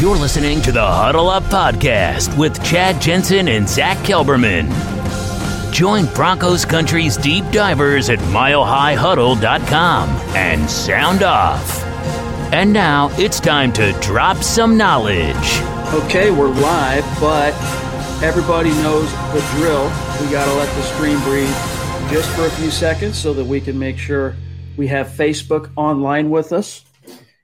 You're listening to the Huddle Up Podcast with Chad Jensen and Zach Kelberman. Join Broncos Country's deep divers at milehighhuddle.com and sound off. And now it's time to drop some knowledge. Okay, we're live, but everybody knows the drill. We got to let the stream breathe just for a few seconds so that we can make sure we have Facebook online with us.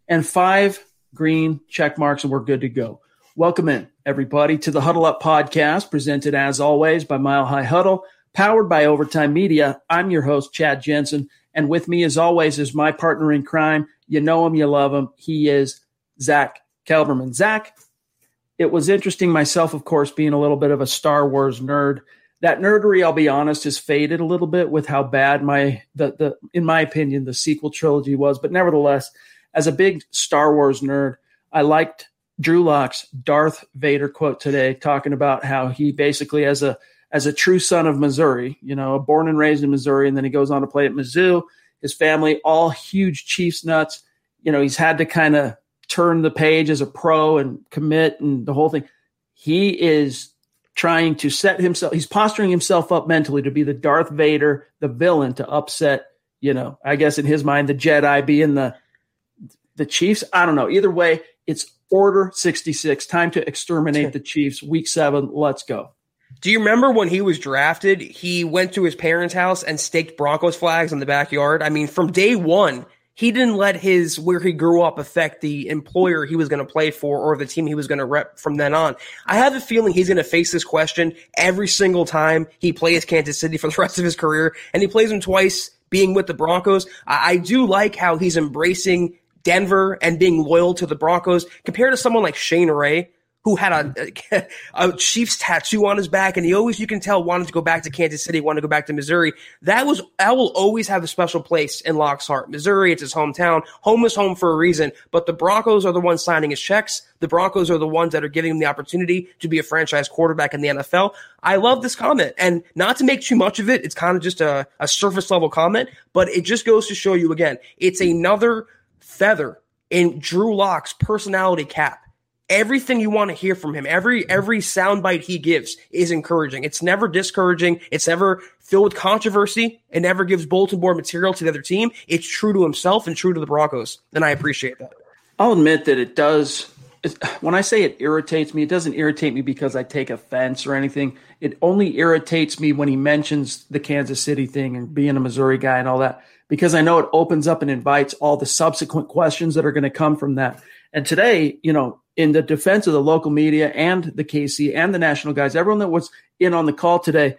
And five green check marks, and we're good to go. Welcome in, everybody, to the Huddle Up podcast, presented as always by Mile High Huddle, powered by Overtime Media. I'm your host, Chad Jensen, and with me, as always, is my partner in crime. You know him, you love him. He is Zach Kelberman. Zach, it was interesting myself, of course, being a little bit of a Star Wars nerd. That nerdery, I'll be honest, has faded a little bit with how bad my the the in my opinion the sequel trilogy was. But nevertheless, as a big Star Wars nerd, I liked Drew Lock's Darth Vader quote today, talking about how he basically, as a as a true son of Missouri, you know, born and raised in Missouri, and then he goes on to play at Mizzou. His family, all huge Chiefs nuts. You know, he's had to kind of turn the page as a pro and commit and the whole thing. He is trying to set himself, he's posturing himself up mentally to be the Darth Vader, the villain to upset, you know, I guess in his mind, the Jedi being the the Chiefs. I don't know. Either way, it's order 66. Time to exterminate the Chiefs. Week seven. Let's go. Do you remember when he was drafted? He went to his parents' house and staked Broncos flags in the backyard. I mean, from day one, he didn't let his where he grew up affect the employer he was going to play for or the team he was going to rep from then on. I have a feeling he's going to face this question every single time he plays Kansas City for the rest of his career, and he plays them twice being with the Broncos. I, I do like how he's embracing Denver and being loyal to the Broncos compared to someone like Shane Ray, who had a, a Chiefs tattoo on his back, and he always, you can tell, wanted to go back to Kansas City, wanted to go back to Missouri. That was, that will always have a special place in Lock's heart. Missouri, it's his hometown. Home is home for a reason, but the Broncos are the ones signing his checks. The Broncos are the ones that are giving him the opportunity to be a franchise quarterback in the NFL. I love this comment, and not to make too much of it, it's kind of just a, a surface level comment, but it just goes to show you again, it's another feather in Drew Lock's personality cap. Everything you want to hear from him, every every soundbite he gives is encouraging. It's never discouraging. It's never filled with controversy. It never gives bulletin board material to the other team. It's true to himself and true to the Broncos, and I appreciate that. I'll admit that it does. When I say it irritates me, it doesn't irritate me because I take offense or anything. It only irritates me when he mentions the Kansas City thing and being a Missouri guy and all that because I know it opens up and invites all the subsequent questions that are going to come from that. And today, you know, in the defense of the local media and the KC and the national guys, everyone that was in on the call today,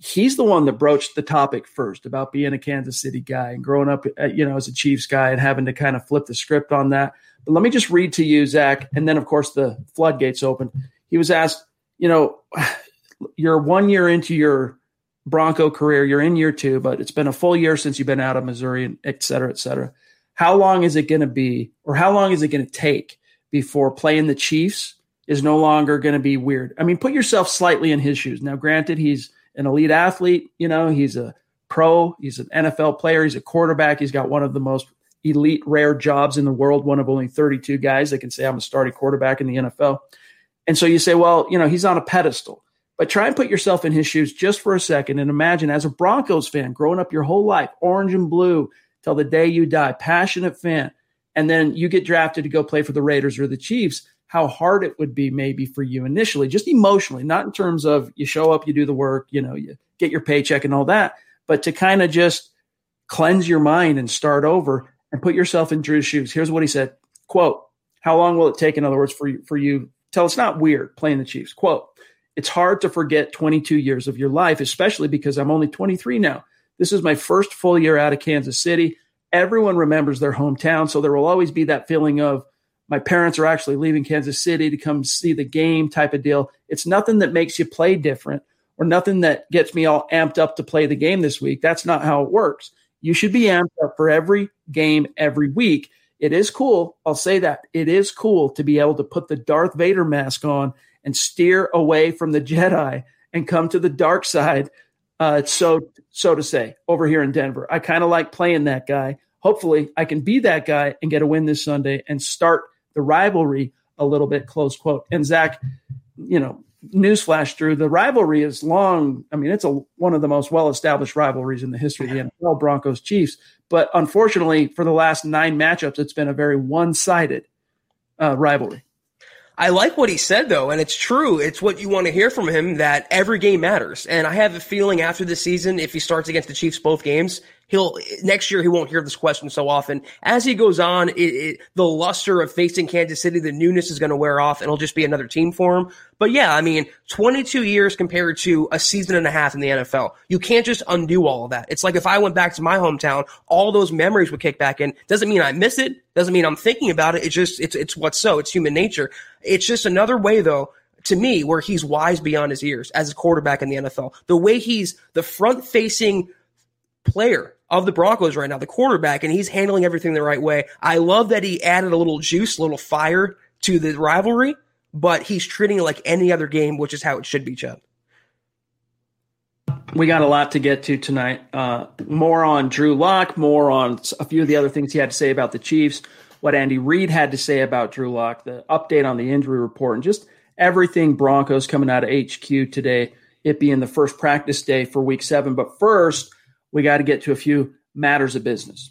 he's the one that broached the topic first about being a Kansas City guy and growing up, uh, you know, as a Chiefs guy and having to kind of flip the script on that. But let me just read to you, Zach, and then of course the floodgates open. He was asked, you know, you're one year into your Bronco career. You're in year two, but it's been a full year since you've been out of Missouri, et cetera, et cetera. How long is it going to be, or how long is it going to take before playing the Chiefs is no longer going to be weird? I mean, put yourself slightly in his shoes. Now, granted, he's an elite athlete. You know, he's a pro. He's an NFL player. He's a quarterback. He's got one of the most elite, rare jobs in the world. One of only 32 guys that can say I'm a starting quarterback in the NFL. And so you say, well, you know, he's on a pedestal. But try and put yourself in his shoes just for a second and imagine as a Broncos fan, growing up your whole life, orange and blue till the day you die, passionate fan, and then you get drafted to go play for the Raiders or the Chiefs, how hard it would be maybe for you initially, just emotionally, not in terms of you show up, you do the work, you know, you get your paycheck and all that, but to kind of just cleanse your mind and start over and put yourself in Drew's shoes. Here's what he said, quote, how long will it take, in other words, for you, for you, tell it's not weird playing the Chiefs, quote, it's hard to forget 22 years of your life, especially because I'm only 23 now. This is my first full year out of Kansas City. Everyone remembers their hometown. So there will always be that feeling of my parents are actually leaving Kansas City to come see the game type of deal. It's nothing that makes you play different or nothing that gets me all amped up to play the game this week. That's not how it works. You should be amped up for every game every week. It is cool. I'll say that. It is cool to be able to put the Darth Vader mask on and steer away from the Jedi and come to the dark side. Uh, so so to say, over here in Denver, I kind of like playing that guy. Hopefully, I can be that guy and get a win this Sunday and start the rivalry a little bit. Close quote. And Zach, you know, newsflash through the rivalry is long. I mean, it's a one of the most well established rivalries in the history of the NFL, Broncos Chiefs. But unfortunately, for the last nine matchups, it's been a very one sided uh, rivalry. I like what he said though, and it's true. It's what you want to hear from him that every game matters. And I have a feeling after the season, if he starts against the Chiefs both games, he'll next year he won't hear this question so often. As he goes on, it, it, the luster of facing Kansas City, the newness is going to wear off, and it'll just be another team for him. But yeah, I mean, 22 years compared to a season and a half in the NFL, you can't just undo all of that. It's like if I went back to my hometown, all those memories would kick back in. Doesn't mean I miss it. Doesn't mean I'm thinking about it. It's just it's it's what's so. It's human nature. It's just another way though to me where he's wise beyond his years as a quarterback in the NFL. The way he's the front facing player of the Broncos right now, the quarterback, and he's handling everything the right way. I love that he added a little juice, a little fire to the rivalry, but he's treating it like any other game, which is how it should be, Chad. We got a lot to get to tonight. Uh, more on Drew Lock, more on a few of the other things he had to say about the Chiefs, what Andy Reid had to say about Drew Lock, the update on the injury report, and just everything Broncos coming out of HQ today, it being the first practice day for week seven. But first, we got to get to a few matters of business.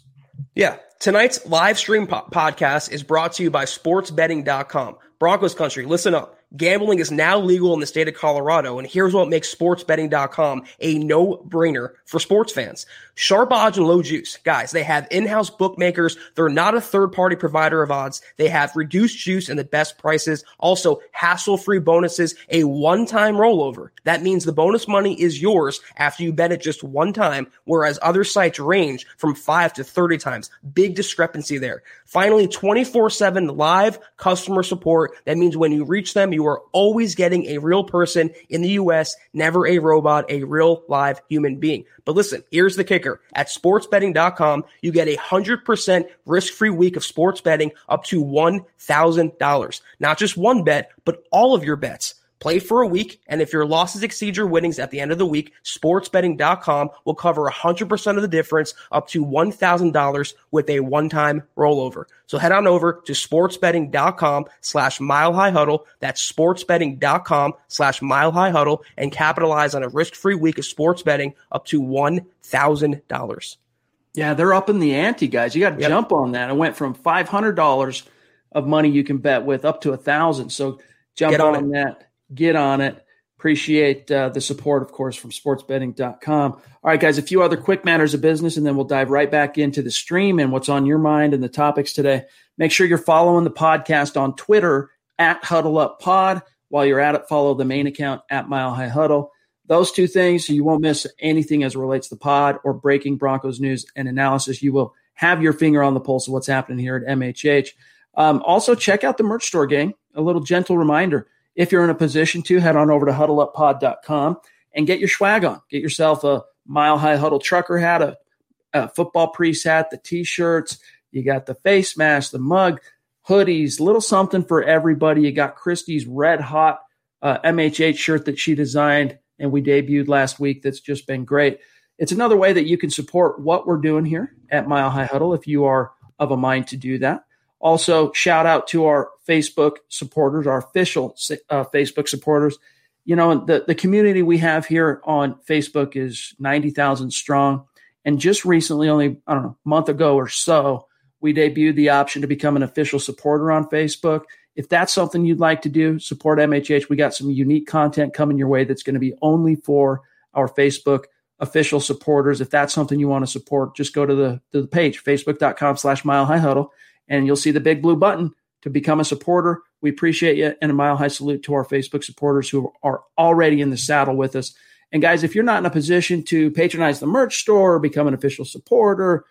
Yeah. Tonight's live stream po- podcast is brought to you by sportsbetting.com. Broncos country, listen up. Gambling is now legal in the state of Colorado, and here's what makes sportsbetting.com a no-brainer for sports fans. Sharp odds and low juice. Guys, they have in-house bookmakers. They're not a third-party provider of odds. They have reduced juice and the best prices. Also, hassle-free bonuses, a one-time rollover. That means the bonus money is yours after you bet it just one time, whereas other sites range from 5 to 30 times. Big discrepancy there. Finally, 24-7 live customer support. That means when you reach them, you are always getting a real person in the US, never a robot, a real live human being. But listen, here's the kicker. At sportsbetting.com, you get a 100% risk-free week of sports betting up to $1,000. Not just one bet, but all of your bets. Play for a week, and if your losses exceed your winnings at the end of the week, sportsbetting.com will cover 100% of the difference up to $1,000 with a one-time rollover. So head on over to sportsbetting.com slash mile high huddle. That's sportsbetting.com slash mile high huddle and capitalize on a risk-free week of sports betting up to $1,000. Yeah, they're up in the ante, guys. You got to yep. jump on that. It went from $500 of money you can bet with up to a thousand. So jump on, on that get on it. Appreciate uh, the support, of course, from sportsbetting.com. All right, guys, a few other quick matters of business, and then we'll dive right back into the stream and what's on your mind and the topics today. Make sure you're following the podcast on Twitter at Huddle Up Pod. While you're at it, follow the main account at Mile High Huddle. Those two things, so you won't miss anything as relates to the pod or breaking Broncos news and analysis. You will have your finger on the pulse of what's happening here at MHH. Um, also, check out the merch store, gang. A little gentle reminder if you're in a position to, head on over to huddleuppod.com and get your swag on. Get yourself a mile high huddle trucker hat, a, a football priest hat, the t shirts. You got the face mask, the mug, hoodies, little something for everybody. You got Christy's red hot uh, MHH shirt that she designed and we debuted last week. That's just been great. It's another way that you can support what we're doing here at Mile High Huddle if you are of a mind to do that. Also, shout out to our Facebook supporters, our official uh, Facebook supporters. You know, the, the community we have here on Facebook is 90,000 strong. And just recently, only, I don't know, a month ago or so, we debuted the option to become an official supporter on Facebook. If that's something you'd like to do, support MHH. We got some unique content coming your way that's going to be only for our Facebook official supporters. If that's something you want to support, just go to the, to the page, facebook.com slash mile high huddle, and you'll see the big blue button to become a supporter. We appreciate you and a mile high salute to our Facebook supporters who are already in the saddle with us. And guys, if you're not in a position to patronize the merch store, become an official supporter,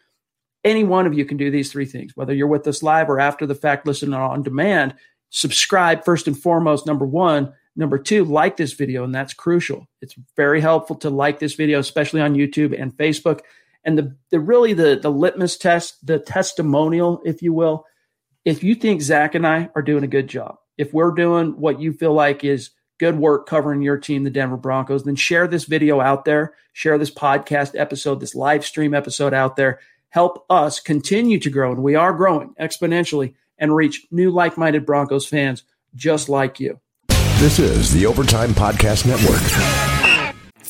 any one of you can do these three things, whether you're with us live or after the fact, listening on demand. Subscribe first and foremost, number one. Number two, like this video, and that's crucial. It's very helpful to like this video, especially on YouTube and Facebook. And the, the really the, the litmus test, the testimonial, if you will, if you think Zach and I are doing a good job, if we're doing what you feel like is good work covering your team, the Denver Broncos, then share this video out there, share this podcast episode, this live stream episode out there. Help us continue to grow, and we are growing exponentially and reach new like minded Broncos fans just like you. This is the Overtime Podcast Network.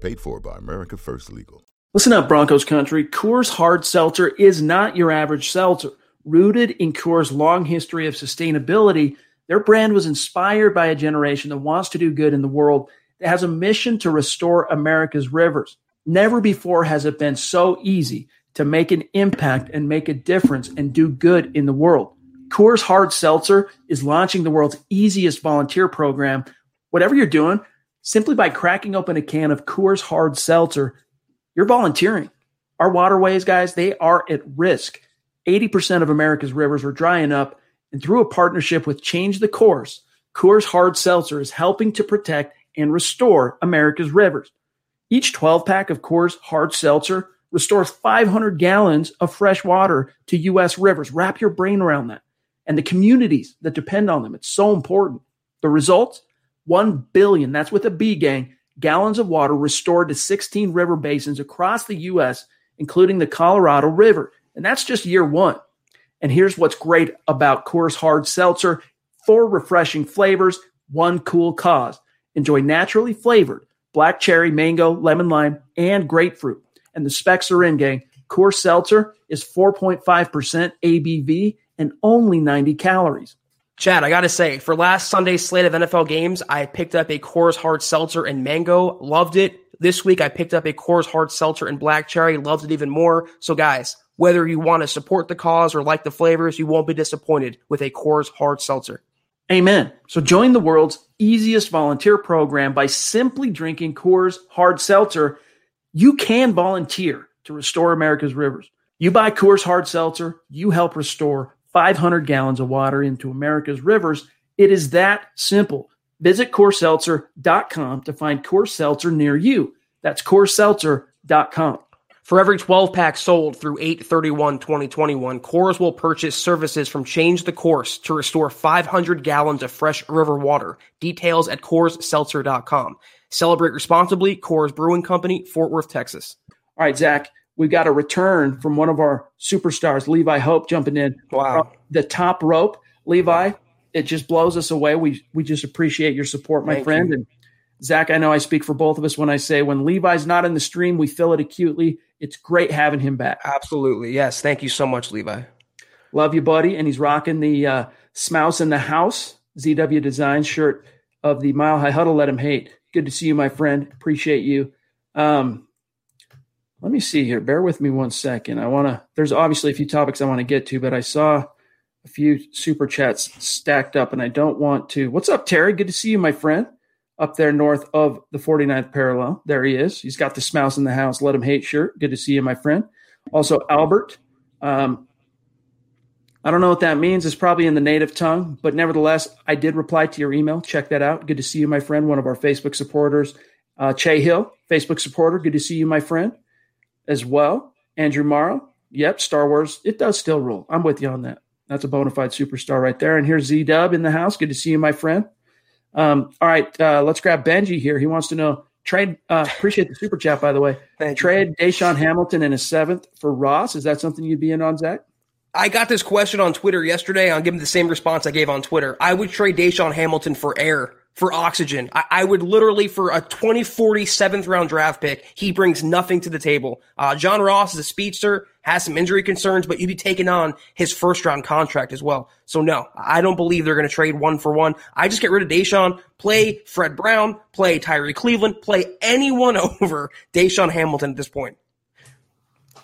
Paid for by America First Legal. Listen up, Broncos country. Coors Hard Seltzer is not your average seltzer. Rooted in Coors' long history of sustainability, their brand was inspired by a generation that wants to do good in the world, that has a mission to restore America's rivers. Never before has it been so easy to make an impact and make a difference and do good in the world. Coors Hard Seltzer is launching the world's easiest volunteer program. Whatever you're doing, simply by cracking open a can of Coors Hard Seltzer, you're volunteering. Our waterways, guys, they are at risk. 80% of America's rivers are drying up, and through a partnership with Change the Course, Coors Hard Seltzer is helping to protect and restore America's rivers. Each 12 pack of Coors Hard Seltzer restores 500 gallons of fresh water to U.S. rivers. Wrap your brain around that and the communities that depend on them. It's so important. The results 1 billion, that's with a B gang, gallons of water restored to 16 river basins across the U.S., including the Colorado River. And that's just year one. And here's what's great about Coors Hard Seltzer four refreshing flavors, one cool cause. Enjoy naturally flavored black cherry, mango, lemon lime, and grapefruit. And the specs are in, gang. Coors Seltzer is 4.5% ABV and only 90 calories. Chad, I got to say, for last Sunday's slate of NFL games, I picked up a Coors Hard Seltzer and Mango. Loved it. This week, I picked up a Coors Hard Seltzer and Black Cherry. Loved it even more. So, guys, whether you want to support the cause or like the flavors, you won't be disappointed with a Coors Hard Seltzer. Amen. So, join the world's easiest volunteer program by simply drinking Coors Hard Seltzer. You can volunteer to restore America's rivers. You buy Coors Hard Seltzer, you help restore 500 gallons of water into America's rivers. It is that simple. Visit CoorsSeltzer.com to find Coors Seltzer near you. That's CoorsSeltzer.com. For every 12 pack sold through 831 2021, Coors will purchase services from Change the Course to restore 500 gallons of fresh river water. Details at CoorsSeltzer.com. Celebrate responsibly. Coors Brewing Company, Fort Worth, Texas. All right, Zach, we got a return from one of our superstars, Levi Hope, jumping in. Wow. The top rope. Levi, it just blows us away. We we just appreciate your support, my Thank friend. You. And Zach, I know I speak for both of us when I say when Levi's not in the stream, we feel it acutely. It's great having him back. Absolutely. Yes. Thank you so much, Levi. Love you, buddy. And he's rocking the uh, Smouse in the House ZW Design shirt of the Mile High Huddle. Let him hate. Good to see you, my friend. Appreciate you. Um, let me see here. Bear with me one second. I want to, there's obviously a few topics I want to get to, but I saw a few super chats stacked up and I don't want to. What's up, Terry? Good to see you, my friend up there north of the 49th parallel. There he is. He's got the smouse in the house. Let him hate shirt. Good to see you, my friend. Also, Albert. Um, I don't know what that means. It's probably in the native tongue, but nevertheless, I did reply to your email. Check that out. Good to see you, my friend. One of our Facebook supporters. Uh, Che Hill, Facebook supporter. Good to see you, my friend, as well. Andrew Morrow. Yep, Star Wars. It does still rule. I'm with you on that. That's a bona fide superstar right there. And here's Z Dub in the house. Good to see you, my friend. Um, all right, uh, let's grab Benji here. He wants to know trade. Uh, appreciate the super chat, by the way. Thank trade you. DaeSean Hamilton in a seventh for Ross. Is that something you'd be in on, Zach? I got this question on Twitter yesterday. I'll give him the same response I gave on Twitter. I would trade DaeSean Hamilton for air for oxygen. I, I, would literally, for a 2040 seventh round draft pick, he brings nothing to the table. Uh, John Ross is a speedster, has some injury concerns, but you'd be taking on his first round contract as well. So no, I don't believe they're going to trade one for one. I just get rid of DaeSean, play Fred Brown, play Tyrie Cleveland, play anyone over DaeSean Hamilton at this point.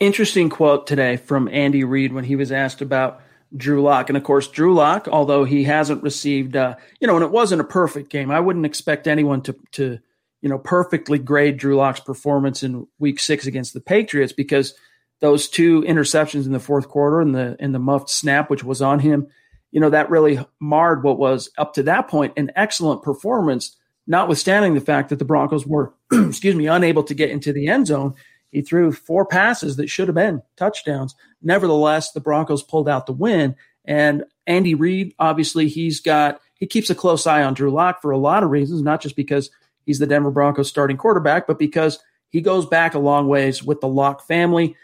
Interesting quote today from Andy Reid when he was asked about Drew Lock. And of course, Drew Lock, although he hasn't received, uh, you know, and it wasn't a perfect game, I wouldn't expect anyone to, to, you know, perfectly grade Drew Lock's performance in week six against the Patriots because those two interceptions in the fourth quarter and the, and the muffed snap, which was on him, you know, that really marred what was up to that point an excellent performance, notwithstanding the fact that the Broncos were, excuse me, unable to get into the end zone. He threw four passes that should have been touchdowns. Nevertheless, the Broncos pulled out the win. And Andy Reid, obviously, he's got he keeps a close eye on Drew Lock for a lot of reasons, not just because he's the Denver Broncos starting quarterback, but because he goes back a long ways with the Lock family.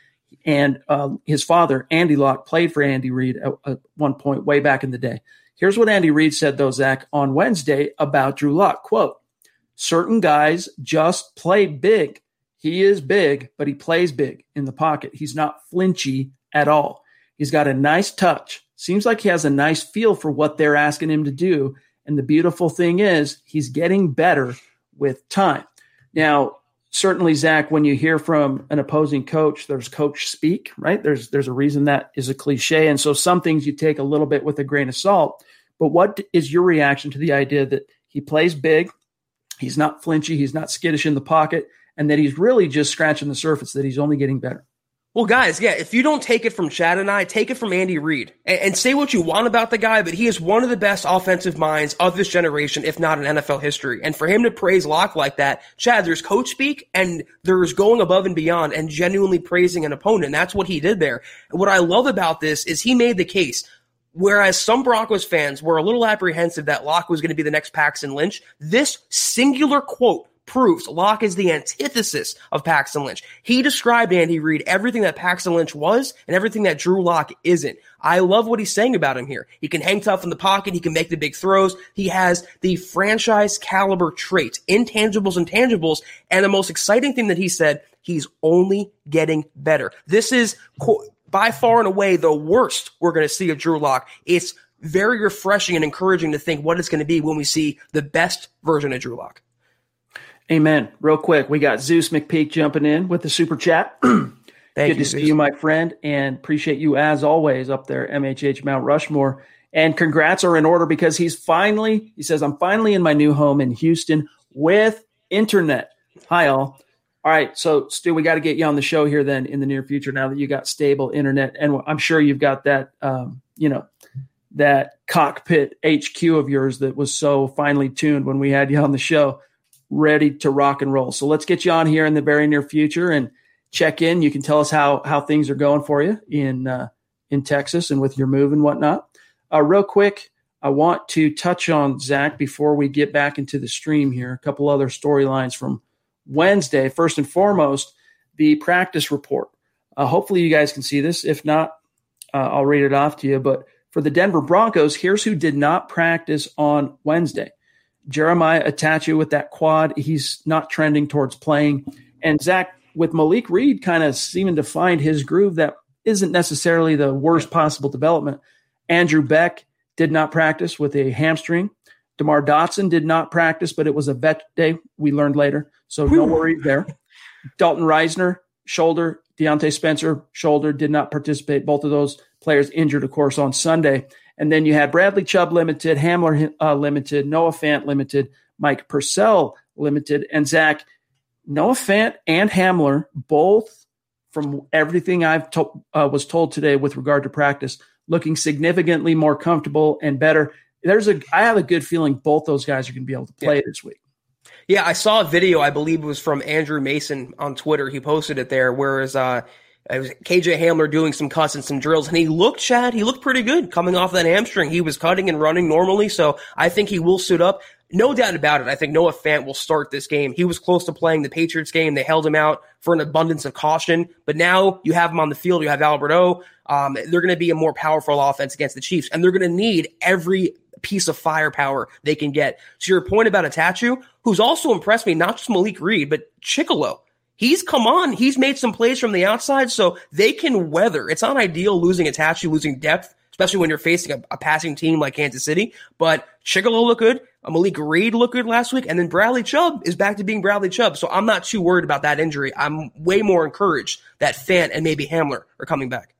And uh, his father, Andy Lock, played for Andy Reid at, at, one point way back in the day. Here's what Andy Reid said, though, Zach, on Wednesday about Drew Lock. Quote, certain guys just play big. He is big, but he plays big in the pocket. He's not flinchy at all. He's got a nice touch. Seems like he has a nice feel for what they're asking him to do. And the beautiful thing is, he's getting better with time. Now, certainly, Zach, when you hear from an opposing coach, there's coach speak, right? There's there's a reason that is a cliche, and so some things you take a little bit with a grain of salt. But what is your reaction to the idea that he plays big, he's not flinchy, he's not skittish in the pocket, and that he's really just scratching the surface, that he's only getting better? Well, guys, yeah, if you don't take it from Chad and I, take it from Andy Reid and, and, say what you want about the guy, but he is one of the best offensive minds of this generation, if not in NFL history. And for him to praise Lock like that, Chad, there's coach speak and there's going above and beyond and genuinely praising an opponent. That's what he did there. What I love about this is he made the case. Whereas some Broncos fans were a little apprehensive that Lock was going to be the next Paxton Lynch, this singular quote proves Lock is the antithesis of Paxton Lynch. He described Andy Reid everything that Paxton Lynch was and everything that Drew Lock isn't. I love what he's saying about him here. He can hang tough in the pocket. He can make the big throws. He has the franchise caliber traits, intangibles and tangibles. And the most exciting thing that he said, he's only getting better. This is by far and away the worst we're going to see of Drew Lock. It's very refreshing and encouraging to think what it's going to be when we see the best version of Drew Lock. Amen. Real quick, we got Zeus McPeak jumping in with the super chat. Good you, to Zeus. see you, my friend, and appreciate you as always up there, MHH Mount Rushmore. And congrats are in order because he's finally, he says, I'm finally in my new home in Houston with internet. Hi, all. All right. So, Stu, we got to get you on the show here then in the near future now that you got stable internet. And I'm sure you've got that, um, you know, that cockpit HQ of yours that was so finely tuned when we had you on the show ready to rock and roll. So let's get you on here in the very near future and check in. You can tell us how how things are going for you in uh, in Texas and with your move and whatnot. Uh, real quick, I want to touch on Zach before we get back into the stream here. A couple other storylines from Wednesday. First and foremost, the practice report. Uh, hopefully, you guys can see this. If not, uh, I'll read it off to you. But For the Denver Broncos, here's who did not practice on Wednesday. Jeremiah Attaochu with that quad. He's not trending towards playing. And Zach, with Malik Reed kind of seeming to find his groove, that isn't necessarily the worst possible development. Andrew Beck did not practice with a hamstring. DeMar Dotson did not practice, but it was a vet day. We learned later. So no worries there. Dalton Risner, shoulder. Diontae Spencer, shoulder, did not participate. Both of those players injured, of course, on Sunday. And then you had Bradley Chubb limited, Hamler uh, limited, Noah Fant limited, Mike Purcell limited, and Zach, Noah Fant and Hamler both, from everything I've to- uh, was told today with regard to practice, looking significantly more comfortable and better. There's a, I have a good feeling both those guys are going to be able to play yeah. this week. Yeah, I saw a video. I believe it was from Andrew Mason on Twitter. He posted it there. Whereas uh, it was KJ Hamler doing some cuts and some drills, and he looked, Chad, he looked pretty good coming off that hamstring. He was cutting and running normally, so I think he will suit up. No doubt about it. I think Noah Fant will start this game. He was close to playing the Patriots game. They held him out for an abundance of caution, but now you have him on the field. You have Albert O. Um, they're going to be a more powerful offense against the Chiefs, and they're going to need every piece of firepower they can get. To your point about Attaochu, who's also impressed me, not just Malik Reed, but Chickillo he's come on. He's made some plays from the outside, so they can weather. It's not ideal losing Attaochu, losing depth, especially when you're facing a, a passing team like Kansas City. But Chickillo looked good. Uh, Malik Reed looked good last week, and then Bradley Chubb is back to being Bradley Chubb. So I'm not too worried about that injury. I'm way more encouraged that Fant and maybe Hamler are coming back.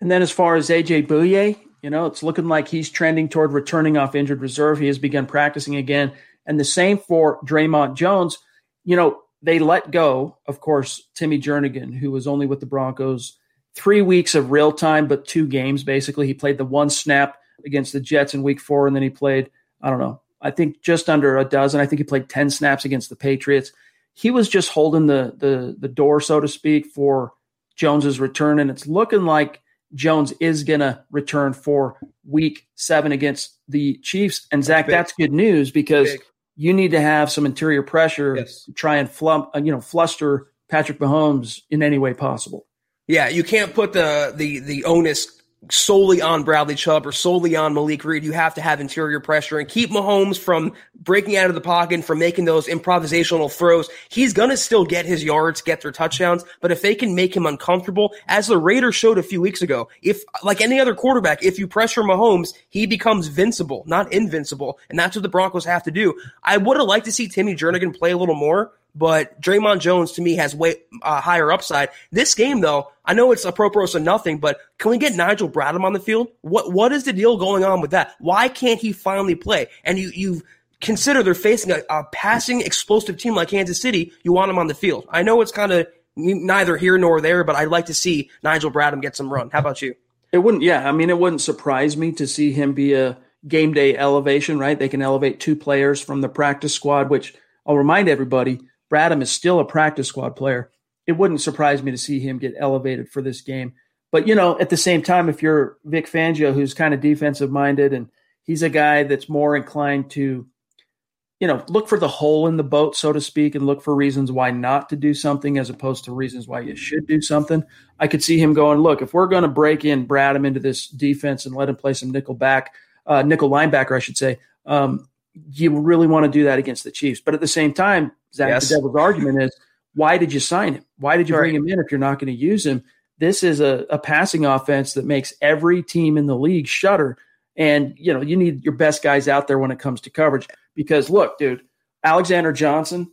And then as far as AJ Bouye, you know, it's looking like he's trending toward returning off injured reserve. He has begun practicing again. And the same for Dre'Mont Jones. You know, they let go, of course, Timmy Jernigan, who was only with the Broncos three weeks of real time, but two games basically. He played the one snap against the Jets in week four, and then he played, I don't know, I think just under a dozen. I think he played 10 snaps against the Patriots. He was just holding the the the door, so to speak, for Jones's return, and it's looking like Jones is gonna return for week seven against the Chiefs. And Zach, that's, that's good news because Big you need to have some interior pressure yes. to try and flump, uh, you know, fluster Patrick Mahomes in any way possible. Yeah, you can't put the the the onus solely on Bradley Chubb or solely on Malik Reed. You have to have interior pressure and keep Mahomes from breaking out of the pocket and from making those improvisational throws. He's going to still get his yards, get their touchdowns, but if they can make him uncomfortable, as the Raiders showed a few weeks ago, if like any other quarterback, if you pressure Mahomes, he becomes vincible, not invincible. And that's what the Broncos have to do. I would have liked to see Timmy Jernigan play a little more but Dre'Mont Jones to me has way uh, higher upside. This game, though, I know it's a pro so nothing, but can we get Nigel Bradham on the field? What what is the deal going on with that? Why can't he finally play? And you you consider they're facing a, a passing explosive team like Kansas City. You want him on the field. I know it's kind of neither here nor there, but I'd like to see Nigel Bradham get some run. How about you? It wouldn't. Yeah, I mean, it wouldn't surprise me to see him be a game day elevation. Right? They can elevate two players from the practice squad, which I'll remind everybody Bradham is still a practice squad player. It wouldn't surprise me to see him get elevated for this game. But you know, at the same time, if you're Vic Fangio, who's kind of defensive minded, and he's a guy that's more inclined to, you know, look for the hole in the boat, so to speak, and look for reasons why not to do something as opposed to reasons why you should do something. I could see him going, look, if we're going to break in Bradham into this defense and let him play some nickel back, uh, nickel linebacker, I should say, um, you really want to do that against the Chiefs. But at the same time, Zach, yes. the devil's argument is why did you sign him? Why did you right. bring him in if you're not going to use him? This is a, a passing offense that makes every team in the league shudder. And you know, you need your best guys out there when it comes to coverage. Because look, dude, Alexander Johnson,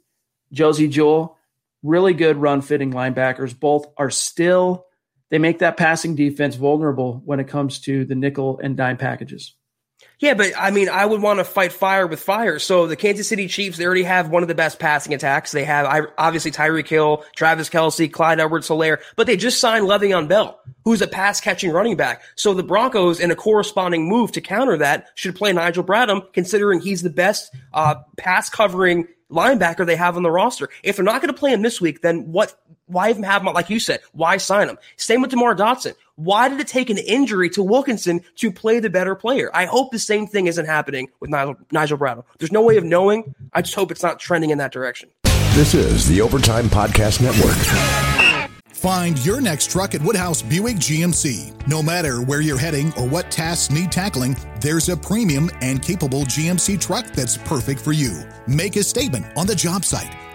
Josey Jewell, really good run fitting linebackers. Both are still they make that passing defense vulnerable when it comes to the nickel and dime packages. Yeah, but I mean, I would want to fight fire with fire. So the Kansas City Chiefs, they already have one of the best passing attacks. They have obviously Tyreek Hill, Travis Kelce, Clyde Edwards Helaire, but they just signed Le'Veon Bell, who's a pass catching running back. So the Broncos, in a corresponding move to counter that, should play Nigel Bradham, considering he's the best uh, pass covering linebacker they have on the roster. If they're not going to play him this week, then what? Why even have him? Like you said, why sign him? Same with DeMar Dotson. Why did it take an injury to Wilkinson to play the better player? I hope the same thing isn't happening with Nigel, Nigel Bradham. There's no way of knowing. I just hope it's not trending in that direction. This is the Overtime Podcast Network. Find your next truck at Woodhouse Buick GMC. No matter where you're heading or what tasks need tackling, there's a premium and capable GMC truck that's perfect for you. Make a statement on the job site,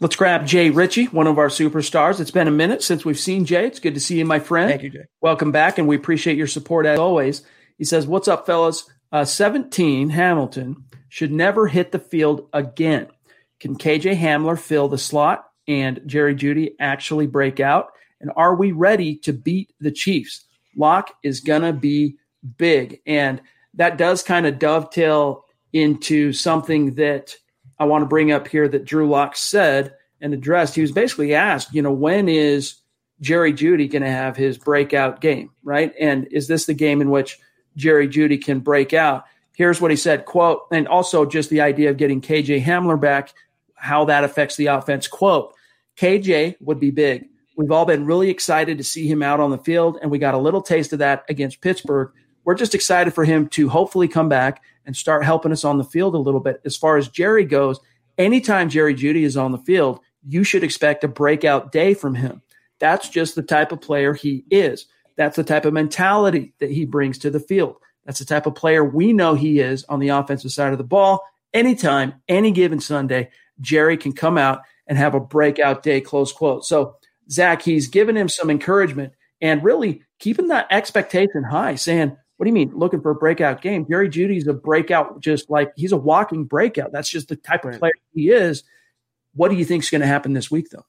Let's grab Jay Ritchie, one of our superstars. It's been a minute since we've seen Jay. It's good to see you, my friend. Thank you, Jay. Welcome back, and we appreciate your support as always. He says, What's up, fellas? Uh, 17, Hamilton should never hit the field again. Can KJ Hamler fill the slot and Jerry Jeudy actually break out? And are we ready to beat the Chiefs? Lock is going to be big. And that does kind of dovetail into something that I want to bring up here that Drew Lock said and addressed. He was basically asked, you know, when is Jerry Jeudy going to have his breakout game, right? And is this the game in which Jerry Jeudy can break out? Here's what he said, quote, and also just the idea of getting KJ Hamler back, how that affects the offense, quote, KJ would be big. We've all been really excited to see him out on the field, and we got a little taste of that against Pittsburgh. We're just excited for him to hopefully come back and start helping us on the field a little bit. As far as Jerry goes, anytime Jerry Jeudy is on the field, you should expect a breakout day from him. That's just the type of player he is. That's the type of mentality that he brings to the field. That's the type of player we know he is on the offensive side of the ball. Anytime, any given Sunday, Jerry can come out and have a breakout day, close quote. So Zach, he's given him some encouragement and really keeping that expectation high, saying, What do you mean looking for a breakout game? Jerry Jeudy's a breakout, just like he's a walking breakout. That's just the type of player he is. What do you think is going to happen this week, though?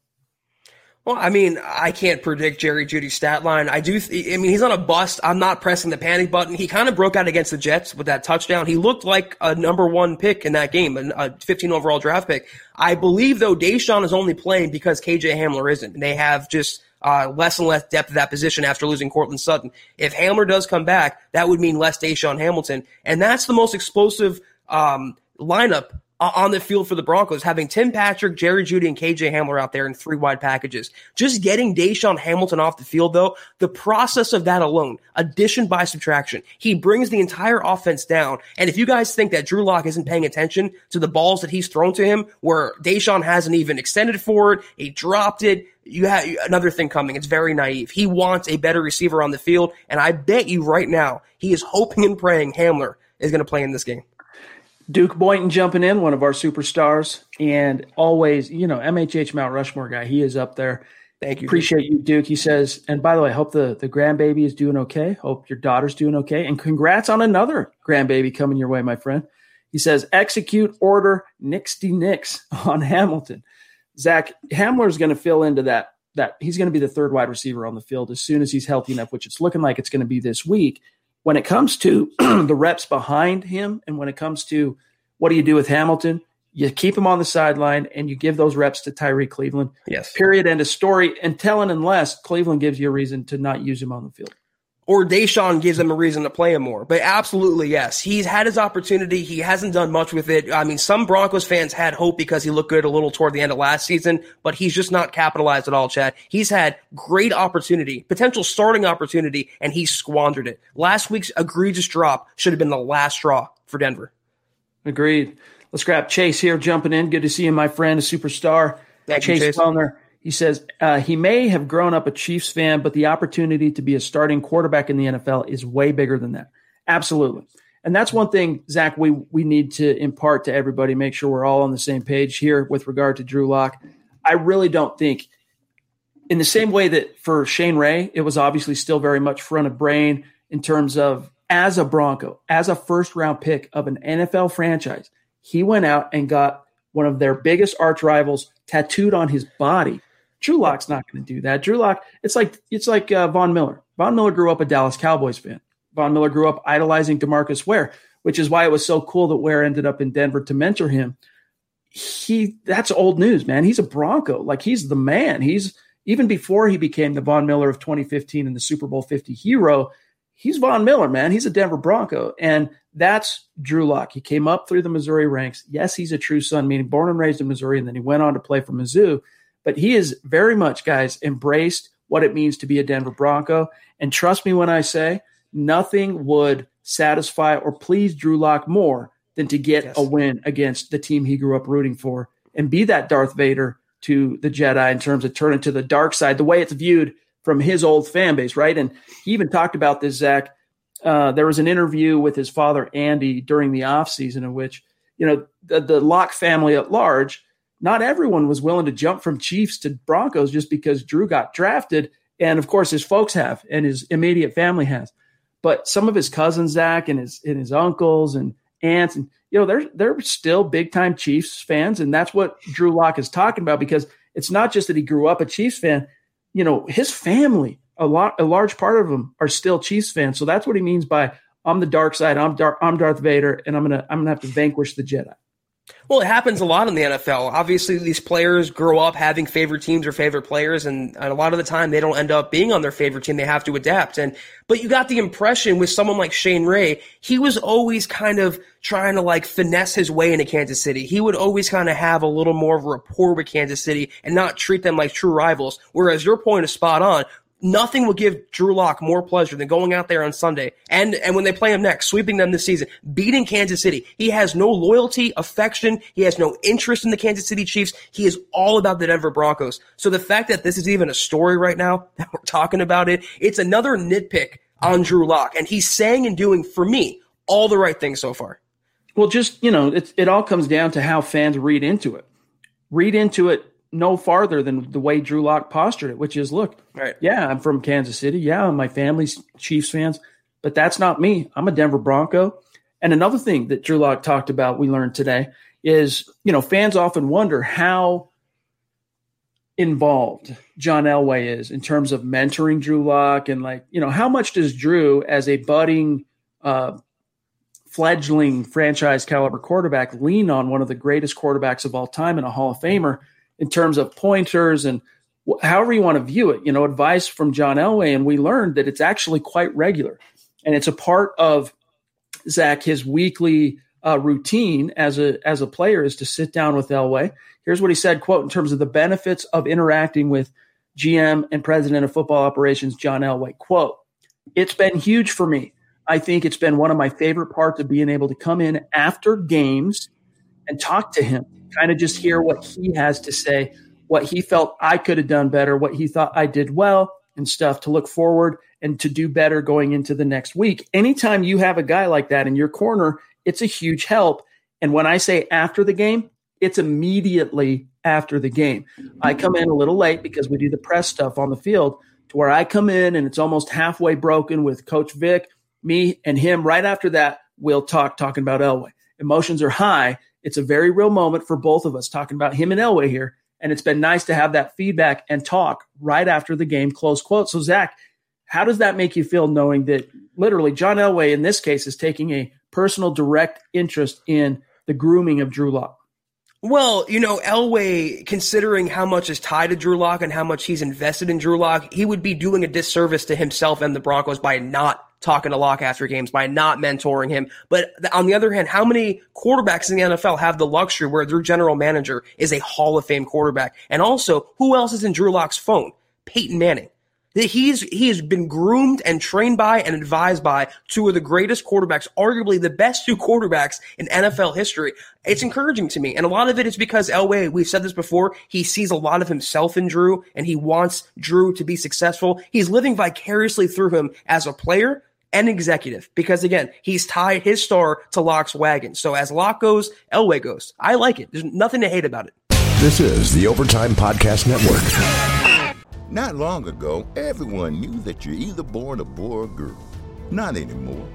Well, I mean, I can't predict Jerry Jeudy's stat line. I do. Th- I mean, he's on a bust. I'm not pressing the panic button. He kind of broke out against the Jets with that touchdown. He looked like a number one pick in that game, a 15 overall draft pick. I believe though DaeSean is only playing because KJ Hamler isn't. And they have just uh, less and less depth of that position after losing Courtland Sutton. If Hamler does come back, that would mean less DaeSean Hamilton, and that's the most explosive um, lineup Uh, on the field for the Broncos, having Tim Patrick, Jerry Jeudy, and KJ Hamler out there in three wide packages. Just getting DaeSean Hamilton off the field, though, the process of that alone, addition by subtraction, he brings the entire offense down. And if you guys think that Drew Lock isn't paying attention to the balls that he's thrown to him, where DaeSean hasn't even extended forward, he dropped it, you have another thing coming. It's very naive. He wants a better receiver on the field, and I bet you right now he is hoping and praying Hamler is going to play in this game. Duke Boynton jumping in, one of our superstars, and always, you know, MHH Mount Rushmore guy. He is up there. Thank you. Appreciate you, Duke. He says, and by the way, I hope the, the grandbaby is doing okay. Hope your daughter's doing okay. And congrats on another grandbaby coming your way, my friend. He says, execute order Nixty Nix on Hamilton. Zach Hamler's going to fill into that. That he's going to be the third wide receiver on the field as soon as he's healthy enough, which it's looking like it's going to be this week when it comes to the reps behind him and when it comes to what do you do with Hamilton, you keep him on the sideline and you give those reps to Tyrie Cleveland. Yes. Period. End of story. Until and unless Cleveland gives you a reason to not use him on the field. Or DaeSean gives them a reason to play him more. But absolutely, yes. He's had his opportunity. He hasn't done much with it. I mean, some Broncos fans had hope because he looked good a little toward the end of last season, but he's just not capitalized at all, Chad. He's had great opportunity, potential starting opportunity, and he squandered it. Last week's egregious drop should have been the last straw for Denver. Agreed. Let's grab Chase here jumping in. Good to see you, my friend, a superstar. Thank Chase, Chase Wellner. He says uh, he may have grown up a Chiefs fan, but the opportunity to be a starting quarterback in the NFL is way bigger than that. Absolutely. And that's one thing, Zach, we, we need to impart to everybody, make sure we're all on the same page here with regard to Drew Lock. I really don't think, in the same way that for Shane Ray, it was obviously still very much front of brain in terms of as a Bronco, as a first round pick of an NFL franchise, he went out and got one of their biggest arch rivals tattooed on his body Drew Lock's not going to do that. Drew Lock, it's like it's like uh, Von Miller. Von Miller grew up a Dallas Cowboys fan. Von Miller grew up idolizing Demarcus Ware, which is why it was so cool that Ware ended up in Denver to mentor him. He that's old news, man. He's a Bronco. Like he's the man. He's even before he became the Von Miller of 2015 and the Super Bowl 50 hero, he's Von Miller, man. He's a Denver Bronco. And that's Drew Lock. He came up through the Missouri ranks. Yes, he's a true son, meaning born and raised in Missouri, and then he went on to play for Mizzou. But he is very much, guys, embraced what it means to be a Denver Bronco. And trust me when I say nothing would satisfy or please Drew Lock more than to get yes. a win against the team he grew up rooting for and be that Darth Vader to the Jedi in terms of turning to the dark side, the way it's viewed from his old fan base, right? And he even talked about this, Zach. Uh, there was an interview with his father, Andy, during the offseason in which, you know, the, the Lock family at large not everyone was willing to jump from Chiefs to Broncos just because Drew got drafted. And of course, his folks have, and his immediate family has. But some of his cousins, Zach, and his and his uncles and aunts, and you know, they're they're still big time Chiefs fans, and that's what Drew Lock is talking about because it's not just that he grew up a Chiefs fan. You know, his family, a lot, a large part of them are still Chiefs fans. So that's what he means by "I'm the dark side. I'm Dar- I'm Darth Vader, and I'm gonna I'm gonna have to vanquish the Jedi." Well, it happens a lot in the NFL. Obviously, these players grow up having favorite teams or favorite players, and, a lot of the time they don't end up being on their favorite team. They have to adapt. And but you got the impression with someone like Shane Ray, he was always kind of trying to like finesse his way into Kansas City. He would always kind of have a little more of a rapport with Kansas City and not treat them like true rivals. Whereas your point is spot on nothing will give Drew Lock more pleasure than going out there on Sunday and, and when they play him next, sweeping them this season, beating Kansas City. He has no loyalty, affection. He has no interest in the Kansas City Chiefs. He is all about the Denver Broncos. So the fact that this is even a story right now that we're talking about it, it's another nitpick on Drew Lock. And he's saying and doing, for me, all the right things so far. Well, just, you know, it, it all comes down to how fans read into it. Read into it no farther than the way Drew Lock postured it, which is, look, right. yeah, I'm from Kansas City. Yeah, my family's Chiefs fans, but that's not me. I'm a Denver Bronco. And another thing that Drew Lock talked about, we learned today, is you know fans often wonder how involved John Elway is in terms of mentoring Drew Lock and like you know how much does Drew as a budding uh, fledgling franchise caliber quarterback lean on one of the greatest quarterbacks of all time and a Hall of Famer in terms of pointers and however you want to view it, you know, advice from John Elway. And we learned that it's actually quite regular. And it's a part of Zach, his weekly uh, routine as a as a player is to sit down with Elway. Here's what he said, quote, in terms of the benefits of interacting with GM and president of football operations, John Elway, quote, it's been huge for me. I think it's been one of my favorite parts of being able to come in after games and talk to him kind of just hear what he has to say, what he felt I could have done better, what he thought I did well, and stuff to look forward and to do better going into the next week. Anytime you have a guy like that in your corner, it's a huge help. And when I say after the game, it's immediately after the game. I come in a little late because we do the press stuff on the field to where I come in and it's almost halfway broken with Coach Vic, me, and him. Right after that, we'll talk talking about Elway. Emotions are high it's a very real moment for both of us talking about him and Elway here. And it's been nice to have that feedback and talk right after the game, close quote. So, Zach, how does that make you feel knowing that literally John Elway in this case is taking a personal direct interest in the grooming of Drew Lock? Well, you know, Elway, considering how much is tied to Drew Lock and how much he's invested in Drew Lock, he would be doing a disservice to himself and the Broncos by not talking to Lock after games, by not mentoring him. But on the other hand, how many quarterbacks in the NFL have the luxury where their general manager is a Hall of Fame quarterback? And also, who else is in Drew Lock's phone? Peyton Manning. he's he has been groomed and trained by and advised by two of the greatest quarterbacks, arguably the best two quarterbacks in NFL history. It's encouraging to me, and a lot of it is because Elway. We've said this before. He sees a lot of himself in Drew, and he wants Drew to be successful. He's living vicariously through him as a player and executive because again, he's tied his star to Lock's wagon. So as Locke goes, Elway goes. I like it. There's nothing to hate about it. This is the Overtime Podcast Network. Not long ago, everyone knew that you're either born a boy or girl. Not anymore.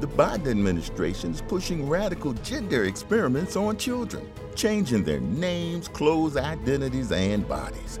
The Biden administration is pushing radical gender experiments on children, changing their names, clothes, identities, and bodies.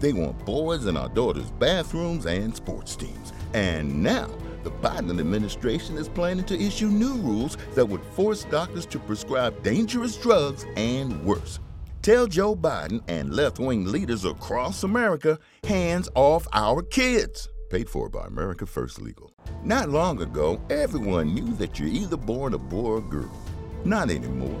They want boys in our daughters' bathrooms and sports teams. And now, the Biden administration is planning to issue new rules that would force doctors to prescribe dangerous drugs and worse. Tell Joe Biden and left wing leaders across America hands off our kids. Paid for by America First Legal. Not long ago, everyone knew that you're either born a boy or girl. Not anymore.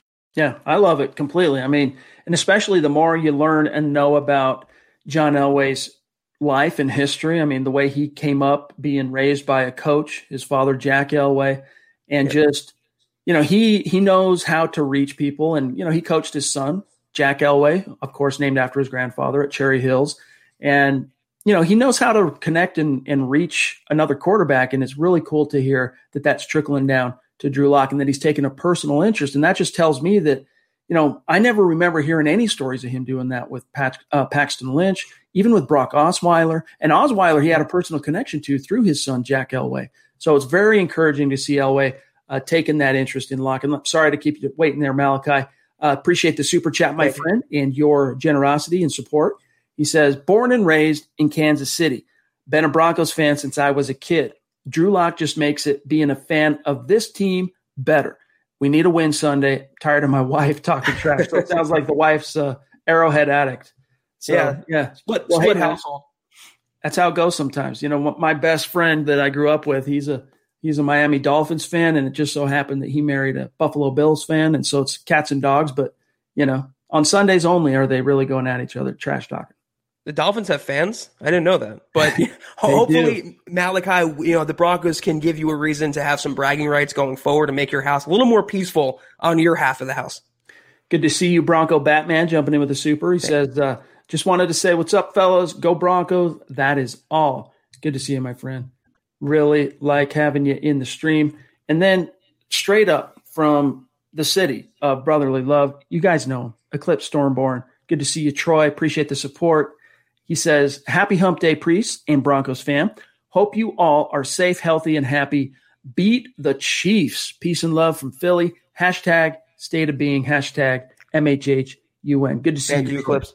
Yeah, I love it completely. I mean, and especially the more you learn and know about John Elway's life and history. I mean, the way he came up being raised by a coach, his father Jack Elway, and yeah. just you know he he knows how to reach people, and you know he coached his son Jack Elway, of course, named after his grandfather at Cherry Hills, and you know he knows how to connect and and reach another quarterback, and it's really cool to hear that that's trickling down to Drew Lock, and that he's taken a personal interest, and that just tells me that you know, I never remember hearing any stories of him doing that with Pat, uh, Paxton Lynch, even with Brock Osweiler. And Osweiler, he had a personal connection to through his son, Jack Elway. So it's very encouraging to see Elway uh, taking that interest in Lock. And I'm sorry to keep you waiting there, Malachi. Uh, appreciate the super chat, my friend, and your generosity and support. He says, born and raised in Kansas City, been a Broncos fan since I was a kid. Drew Lock just makes it being a fan of this team better. We need a win Sunday. Tired of my wife talking trash. So it sounds like the wife's uh, arrowhead addict. So, yeah, yeah. Split, well, split hey, household. That's how it goes sometimes. You know, my best friend that I grew up with, he's a he's a Miami Dolphins fan, and it just so happened that he married a Buffalo Bills fan, and so it's cats and dogs. But you know, on Sundays only are they really going at each other, trash talking. The Dolphins have fans. I didn't know that, but hopefully do. Malachi, you know, the Broncos can give you a reason to have some bragging rights going forward and make your house a little more peaceful on your half of the house. Good to see you, Bronco Batman, jumping in with a super. He says, uh, "Just wanted to say, what's up, fellas? Go Broncos! That is all. Good to see you, my friend. Really like having you in the stream. And then straight up from the city of brotherly love, you guys know him, Eclipse Stormborn. Good to see you, Troy. Appreciate the support." He says, Happy Hump Day, Priest and Broncos fam. Hope you all are safe, healthy, and happy. Beat the Chiefs. Peace and love from Philly. Hashtag state of being. Hashtag MHHUN. Good to see Thank you, Eclipse.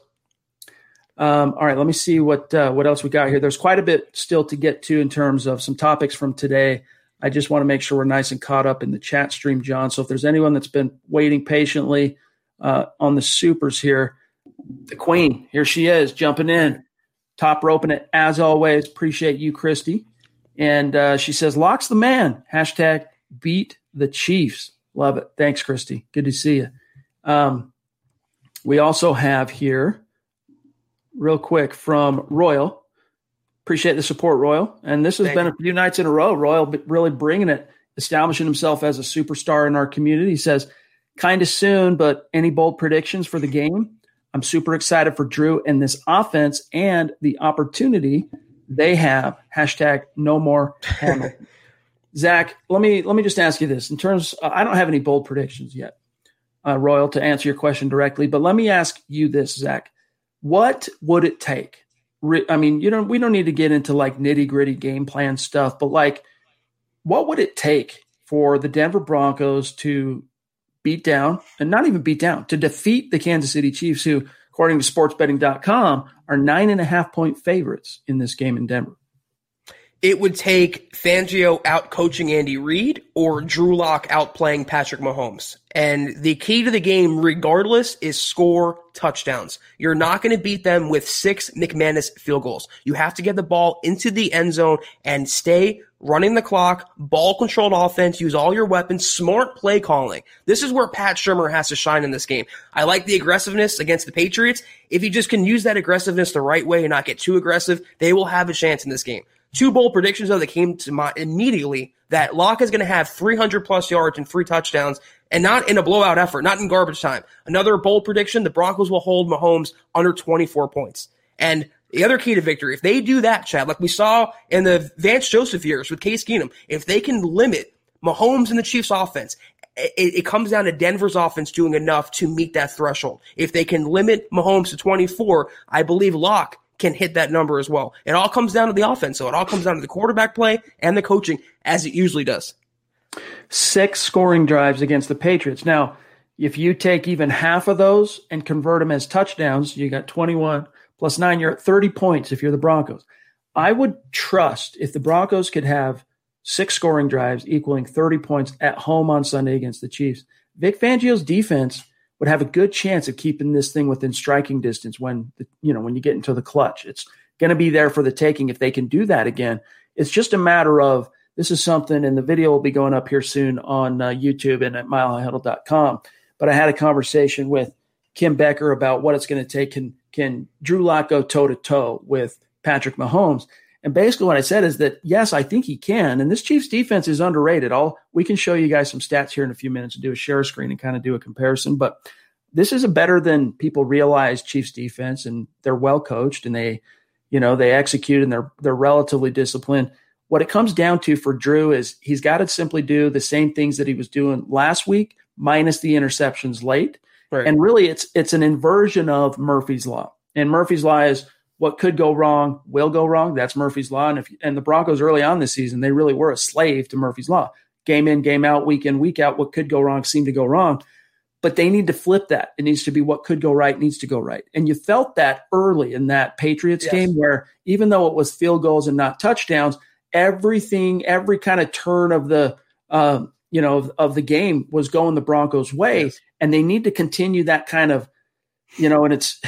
Um, all right, let me see what uh, what else we got here. There's quite a bit still to get to in terms of some topics from today. I just want to make sure we're nice and caught up in the chat stream, John. So if there's anyone that's been waiting patiently uh, on the supers here, the queen. Here she is jumping in, top roping it as always. Appreciate you, Christy. And uh, she says, "Locks the man." Hashtag beat the Chiefs. Love it. Thanks, Christy. Good to see you. Um, We also have here, real quick, from Royal. Appreciate the support, Royal. And this has Thank been you. a few nights in a row. Royal really bringing it, establishing himself as a superstar in our community. He says, kind of soon, but any bold predictions for the game? I'm super excited for Drew and this offense and the opportunity they have. Hashtag no more Hamilton. Zach, let me let me just ask you this. In terms, uh, I don't have any bold predictions yet, uh, Royal, to answer your question directly. But let me ask you this, Zach: What would it take? Re- I mean, you don't. We don't need to get into like nitty gritty game plan stuff, but like, what would it take for the Denver Broncos to beat down, and not even beat down, to defeat the Kansas City Chiefs, who, according to SportsBetting.com, are nine and a half point favorites in this game in Denver? It would take Fangio out coaching Andy Reid or Drew Lock out playing Patrick Mahomes. And the key to the game, regardless, is score touchdowns. You're not going to beat them with six McManus field goals. You have to get the ball into the end zone and stay running the clock, ball controlled offense, use all your weapons, smart play calling. This is where Pat Shurmur has to shine in this game. I like the aggressiveness against the Patriots. If he just can use that aggressiveness the right way and not get too aggressive, they will have a chance in this game. Two bold predictions though that came to mind immediately that Lock is going to have 300 plus yards and three touchdowns and not in a blowout effort, not in garbage time. Another bold prediction, the Broncos will hold Mahomes under 24 points. And the other key to victory, if they do that, Chad, like we saw in the Vance Joseph years with Case Keenum, if they can limit Mahomes and the Chiefs offense, it, it, comes down to Denver's offense doing enough to meet that threshold. If they can limit Mahomes to 24, I believe Lock can hit that number as well. It all comes down to the offense. So it all comes down to the quarterback play and the coaching, as it usually does. Six scoring drives against the Patriots. Now, if you take even half of those and convert them as touchdowns, you got 21 plus nine, you're at 30 points if you're the Broncos. I would trust if the Broncos could have six scoring drives equaling 30 points at home on Sunday against the Chiefs. Vic Fangio's defense – would have a good chance of keeping this thing within striking distance when the, you know when you get into the clutch. It's going to be there for the taking if they can do that again. It's just a matter of this is something, and the video will be going up here soon on uh, YouTube and at milehighhuddle.com. But I had a conversation with Kim Becker about what it's going to take. Can can Drew Lock go toe to toe with Patrick Mahomes? And basically, what I said is that yes, I think he can. And this Chiefs defense is underrated. All we can show you guys some stats here in a few minutes and do a share screen and kind of do a comparison. But this is a better than people realize Chiefs defense, and they're well coached and they, you know, they execute and they're they're relatively disciplined. What it comes down to for Drew is he's got to simply do the same things that he was doing last week, minus the interceptions late. Right. And really, it's it's an inversion of Murphy's law. And Murphy's law is what could go wrong will go wrong. That's Murphy's law. And if and the Broncos early on this season, they really were a slave to Murphy's law. Game in, game out, week in, week out. What could go wrong seemed to go wrong. But they need to flip that. It needs to be what could go right needs to go right. And you felt that early in that Patriots yes. game where even though it was field goals and not touchdowns, everything, every kind of turn of the uh, you know of, of, the game was going the Broncos' way, yes. and they need to continue that kind of you know. And it's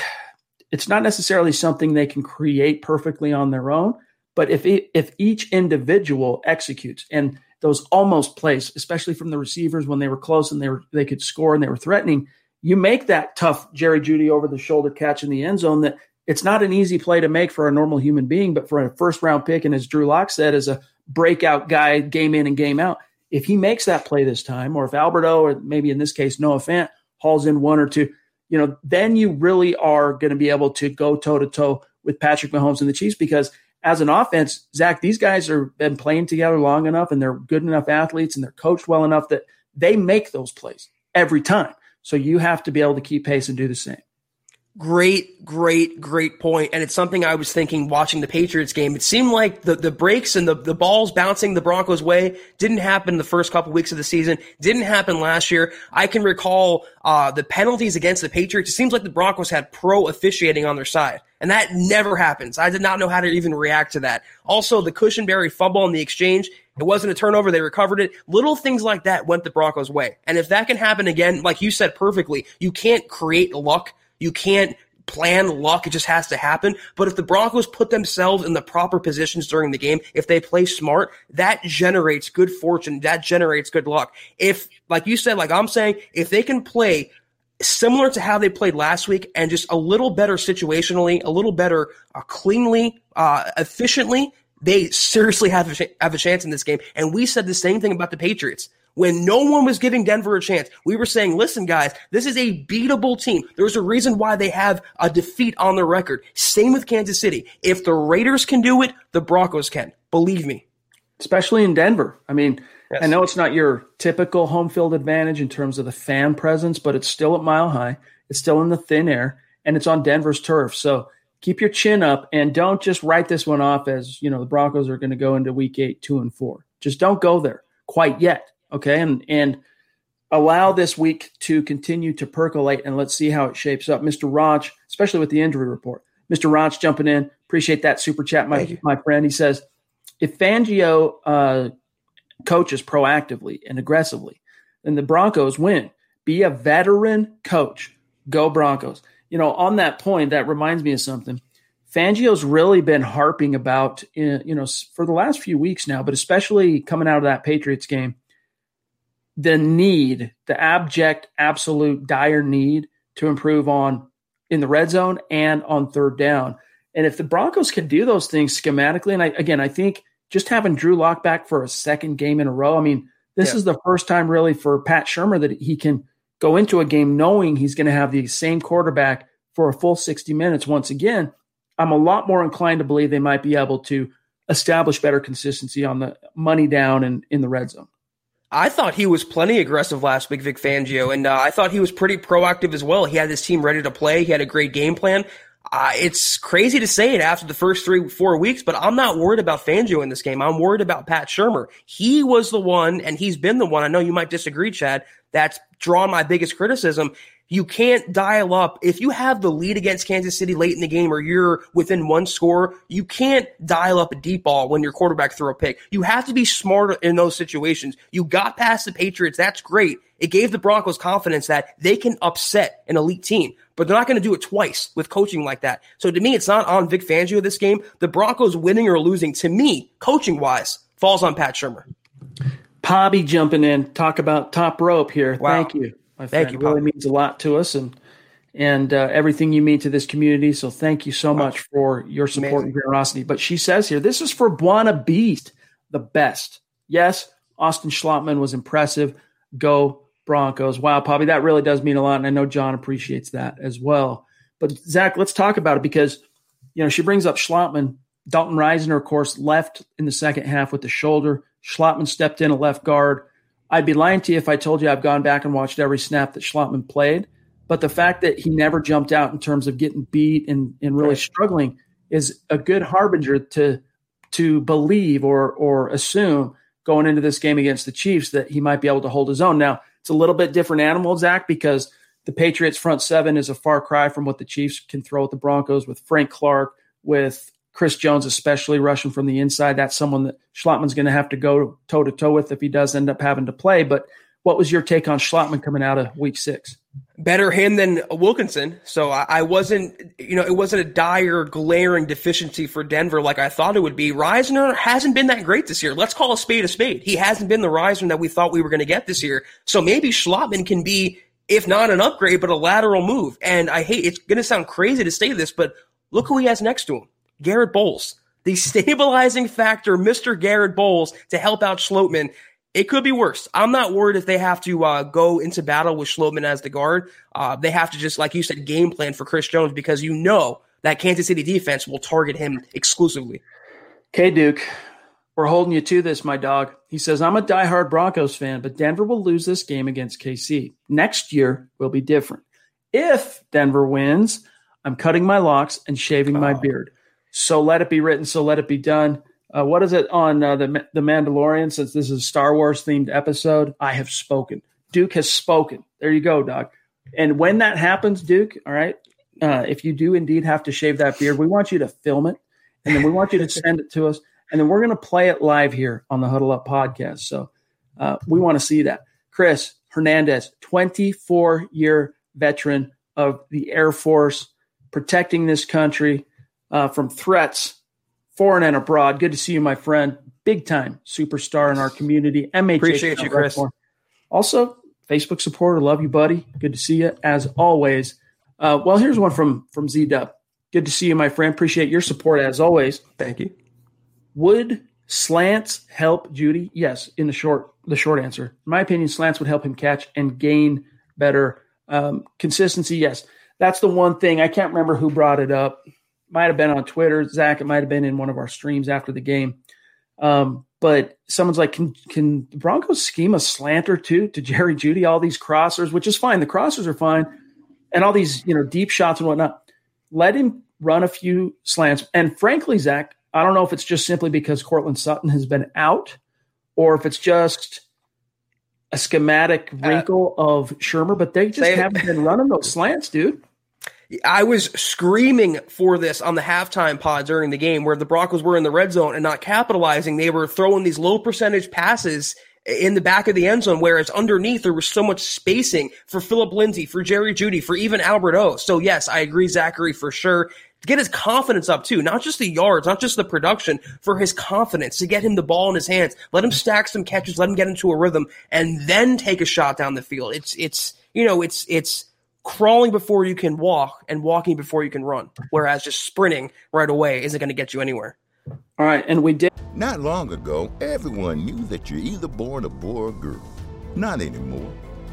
it's not necessarily something they can create perfectly on their own, but if it, if each individual executes and those almost plays, especially from the receivers when they were close and they were they could score and they were threatening, you make that tough Jerry Jeudy over the shoulder catch in the end zone that it's not an easy play to make for a normal human being, but for a first round pick, and as Drew Lock said, as a breakout guy, game in and game out, if he makes that play this time, or if Albert O, or maybe in this case Noah Fant, hauls in one or two, you know, then you really are going to be able to go toe to toe with Patrick Mahomes and the Chiefs because as an offense, Zach, these guys are been playing together long enough and they're good enough athletes and they're coached well enough that they make those plays every time. So you have to be able to keep pace and do the same. Great, great, great point. And it's something I was thinking watching the Patriots game. It seemed like the, the breaks and the, the balls bouncing the Broncos way didn't happen the first couple weeks of the season, didn't happen last year. I can recall uh, the penalties against the Patriots. It seems like the Broncos had pro officiating on their side. And that never happens. I did not know how to even react to that. Also, the Cushenberry fumble in the exchange, it wasn't a turnover. They recovered it. Little things like that went the Broncos' way. And if that can happen again, like you said perfectly, you can't create luck you can't plan luck. It just has to happen. But if the Broncos put themselves in the proper positions during the game, if they play smart, that generates good fortune. That generates good luck. If, like you said, like I'm saying, if they can play similar to how they played last week and just a little better situationally, a little better uh, cleanly, uh, efficiently, they seriously have a, have a chance in this game. And we said the same thing about the Patriots. When no one was giving Denver a chance, we were saying, listen, guys, this is a beatable team. There's a reason why they have a defeat on their record. Same with Kansas City. If the Raiders can do it, the Broncos can. Believe me. Especially in Denver. I mean, yes. I know it's not your typical home field advantage in terms of the fan presence, but it's still at mile high. It's still in the thin air, and it's on Denver's turf. So keep your chin up and don't just write this one off as you know the Broncos are going to go into Week Eight two and four. Just don't go there quite yet, okay? And and allow this week to continue to percolate and let's see how it shapes up. Mr. Raj, especially with the injury report. Mr. Raj jumping in. Appreciate that super chat, my my friend. He says if Fangio uh, coaches proactively and aggressively, then the Broncos win. Be a veteran coach. Go Broncos you know, on that point, that reminds me of something. Fangio's really been harping about, uh, you know, for the last few weeks now, but especially coming out of that Patriots game, the need, the abject, absolute, dire need to improve on in the red zone and on third down. And if the Broncos can do those things schematically, and I, again, I think just having Drew Lock back for a second game in a row, I mean, this yeah. is the first time really for Pat Shurmur that he can go into a game knowing he's going to have the same quarterback for a full 60 minutes once again, I'm a lot more inclined to believe they might be able to establish better consistency on the money down and in the red zone. I thought he was plenty aggressive last week, Vic Fangio, and uh, I thought he was pretty proactive as well. He had his team ready to play. He had a great game plan. Uh, it's crazy to say it after the first three, four weeks, but I'm not worried about Fangio in this game. I'm worried about Pat Shurmur. He was the one, and he's been the one. I know you might disagree, Chad. That's drawn my biggest criticism. You can't dial up. If you have the lead against Kansas City late in the game or you're within one score, you can't dial up a deep ball when your quarterback throw a pick. You have to be smarter in those situations. You got past the Patriots. That's great. It gave the Broncos confidence that they can upset an elite team, but they're not going to do it twice with coaching like that. So to me, it's not on Vic Fangio this game. The Broncos winning or losing, to me, coaching wise, falls on Pat Shurmur. Pobby jumping in, talk about top rope here. Wow. Thank you. My thank you. Really means a lot to us and and uh, everything you mean to this community. So thank you so much for your support Amazing. and generosity. But she says here, this is for Buona Beast, the best. Yes, Austin Schlottmann was impressive. Go Broncos. Wow, Poppy, that really does mean a lot. And I know John appreciates that as well. But Zach, let's talk about it because, you know, she brings up Schlottmann. Dalton Risner, of course, left in the second half with the shoulder. Schlottmann stepped in a left guard. I'd be lying to you if I told you I've gone back and watched every snap that Schlottmann played. But the fact that he never jumped out in terms of getting beat and, and really right. struggling is a good harbinger to to believe or or assume going into this game against the Chiefs that he might be able to hold his own. Now it's a little bit different animal, Zach, because the Patriots front seven is a far cry from what the Chiefs can throw at the Broncos with Frank Clark, with Chris Jones, especially rushing from the inside, that's someone that Schlottmann's going to have to go toe to toe with if he does end up having to play. But what was your take on Schlottmann coming out of week six? Better him than Wilkinson. So I, wasn't, you know, it wasn't a dire, glaring deficiency for Denver like I thought it would be. Risner hasn't been that great this year. Let's call a spade a spade. He hasn't been the Risner that we thought we were going to get this year. So maybe Schlottmann can be, if not an upgrade, but a lateral move. And I hate, it's going to sound crazy to say this, but look who he has next to him. Garett Bolles, the stabilizing factor, Mr. Garett Bolles, to help out Schlottmann. It could be worse. I'm not worried if they have to uh, go into battle with Schlottmann as the guard. Uh, they have to just, like you said, game plan for Chris Jones because you know that Kansas City defense will target him exclusively. Okay, Duke, we're holding you to this, my dog. He says, I'm a diehard Broncos fan, but Denver will lose this game against KC. Next year will be different. If Denver wins, I'm cutting my locks and shaving oh. my beard. So let it be written. So let it be done. Uh, what is it on uh, the the Mandalorian? Since this is a Star Wars themed episode, I have spoken. Duke has spoken. There you go, Doc. And when that happens, Duke, all right, uh, if you do indeed have to shave that beard, we want you to film it, and then we want you to send it to us, and then we're going to play it live here on the Huddle Up podcast. So uh, we want to see that. Chris Hernandez, 24 year veteran of the Air Force, protecting this country uh, from threats, foreign and abroad. Good to see you, my friend. Big time superstar in our community. MH. Appreciate you, Chris. Also, Facebook supporter. Love you, buddy. Good to see you as always. Uh, well, here's one from from Z Dub. Good to see you, my friend. Appreciate your support as always. Thank you. Would slants help Jeudy? Yes, in the short the short answer. In my opinion, slants would help him catch and gain better um, consistency. Yes, that's the one thing. I can't remember who brought it up. Might have been on Twitter, Zach. It might have been in one of our streams after the game. Um, but someone's like, can can the Broncos scheme a slanter too to Jerry Jeudy? All these crossers, which is fine. The crossers are fine, and all these you know deep shots and whatnot. Let him run a few slants. And frankly, Zach, I don't know if it's just simply because Courtland Sutton has been out, or if it's just a schematic uh, wrinkle uh, of Shurmur, but they just haven't been running those slants, dude. I was screaming for this on the halftime pod during the game where the Broncos were in the red zone and not capitalizing. They were throwing these low percentage passes in the back of the end zone, whereas underneath there was so much spacing for Philip Lindsay, for Jerry Jeudy, for even Albert O. So yes, I agree, Zachary, for sure. To get his confidence up too, not just the yards, not just the production, for his confidence to get him the ball in his hands, let him stack some catches, let him get into a rhythm, and then take a shot down the field. It's it's you know it's it's crawling before you can walk and walking before you can run. Whereas just sprinting right away isn't going to get you anywhere. All right, and we did. Not long ago, everyone knew that you're either born a boy or girl. Not anymore.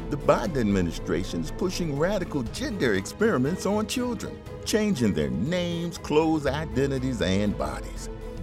The Biden administration is pushing radical gender experiments on children, changing their names, clothes, identities, and bodies.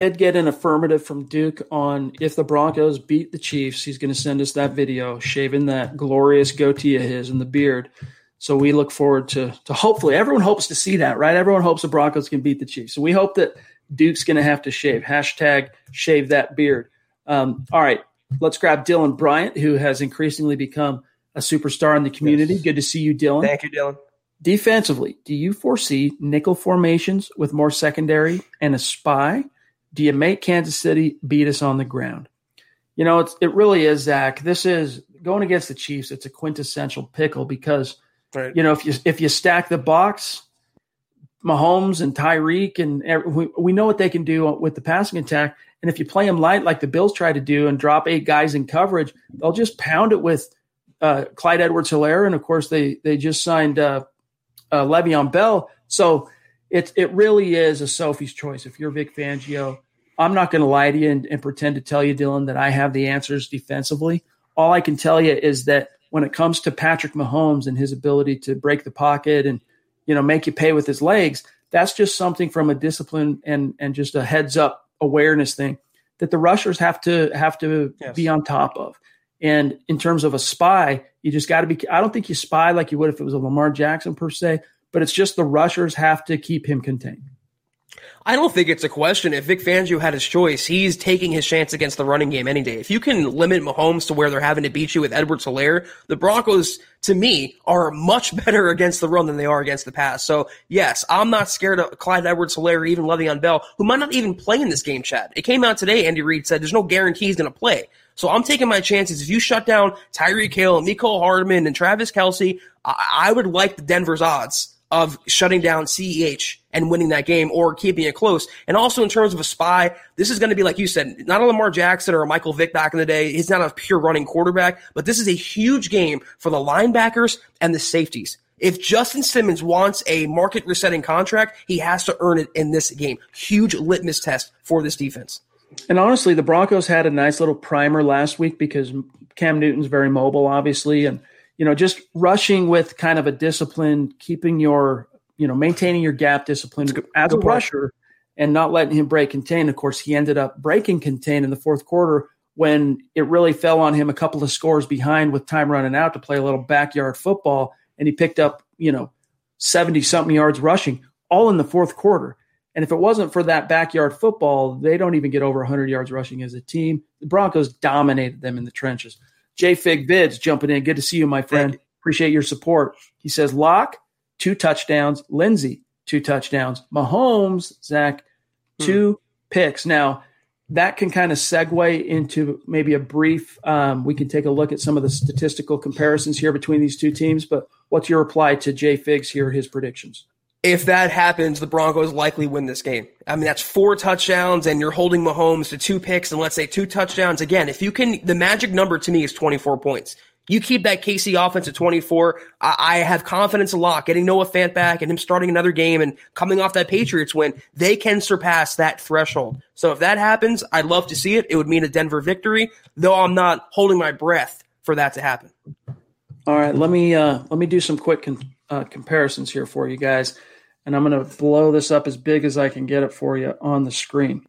Did get an affirmative from Duke on if the Broncos beat the Chiefs, he's going to send us that video shaving that glorious goatee of his and the beard. So we look forward to to hopefully everyone hopes to see that, right? Everyone hopes the Broncos can beat the Chiefs. So we hope that Duke's going to have to shave. Hashtag shave that beard. Um, all right, let's grab Dylan Bryant, who has increasingly become a superstar in the community. Yes. Good to see you, Dylan. Thank you, Dylan. Defensively, do you foresee nickel formations with more secondary and a spy? Do you make Kansas City beat us on the ground? You know, it's it really is, Zach. This is going against the Chiefs. It's a quintessential pickle because right. you know if you if you stack the box, Mahomes and Tyreek and we, we know what they can do with the passing attack. And if you play them light like the Bills try to do and drop eight guys in coverage, they'll just pound it with uh, Clyde Edwards-Helaire, and of course they they just signed uh, uh, Le'Veon Bell. So it it really is a Sophie's choice. If you're Vic Fangio, I'm not going to lie to you and, and pretend to tell you, Dylan, that I have the answers defensively. All I can tell you is that when it comes to Patrick Mahomes and his ability to break the pocket and you know make you pay with his legs, that's just something from a discipline and and just a heads up awareness thing that the rushers have to have to yes. be on top of. And in terms of a spy, you just got to be. I don't think you spy like you would if it was a Lamar Jackson per se, but it's just the rushers have to keep him contained. I don't think it's a question. If Vic Fangio had his choice, he's taking his chance against the running game any day. If you can limit Mahomes to where they're having to beat you with Edwards-Helaire, the Broncos, to me, are much better against the run than they are against the pass. So, yes, I'm not scared of Clyde Edwards-Helaire or even Le'Veon Bell, who might not even play in this game, Chad. It came out today, Andy Reid said there's no guarantee he's going to play. So I'm taking my chances. If you shut down Tyreek Hill, Mecole Hardman, and Travis Kelce, I, I would like the Denver's odds of shutting down CEH and winning that game or keeping it close. And also in terms of a spy, this is going to be, like you said, not a Lamar Jackson or a Michael Vick back in the day. He's not a pure running quarterback, but this is a huge game for the linebackers and the safeties. If Justin Simmons wants a market resetting contract, he has to earn it in this game. Huge litmus test for this defense. And honestly, the Broncos had a nice little primer last week because Cam Newton's very mobile, obviously, and you know, just rushing with kind of a discipline, keeping your, you know, maintaining your gap discipline as a rusher and not letting him break contain. Of course, he ended up breaking contain in the fourth quarter when it really fell on him a couple of scores behind with time running out to play a little backyard football. And he picked up, you know, 70 something yards rushing all in the fourth quarter. And if it wasn't for that backyard football, they don't even get over 100 yards rushing as a team. The Broncos dominated them in the trenches. J Fig Vids jumping in. Good to see you, my friend. Appreciate your support. He says Lock, two touchdowns. Lindsay, two touchdowns. Mahomes, Zach, hmm. two hmm. picks. Now, that can kind of segue into maybe a brief. Um, we can take a look at some of the statistical comparisons here between these two teams. But what's your reply to Jay Figs here, his predictions? If that happens, the Broncos likely win this game. I mean, that's four touchdowns and you're holding Mahomes to two picks and let's say two touchdowns. Again, if you can, the magic number to me is 24 points. You keep that KC offense at 24. I, I have confidence a lot getting Noah Fant back and him starting another game and coming off that Patriots win. They can surpass that threshold. So if that happens, I'd love to see it. It would mean a Denver victory, though I'm not holding my breath for that to happen. All right, let me uh, let me do some quick con- uh, comparisons here for you guys and I'm going to blow this up as big as I can get it for you on the screen.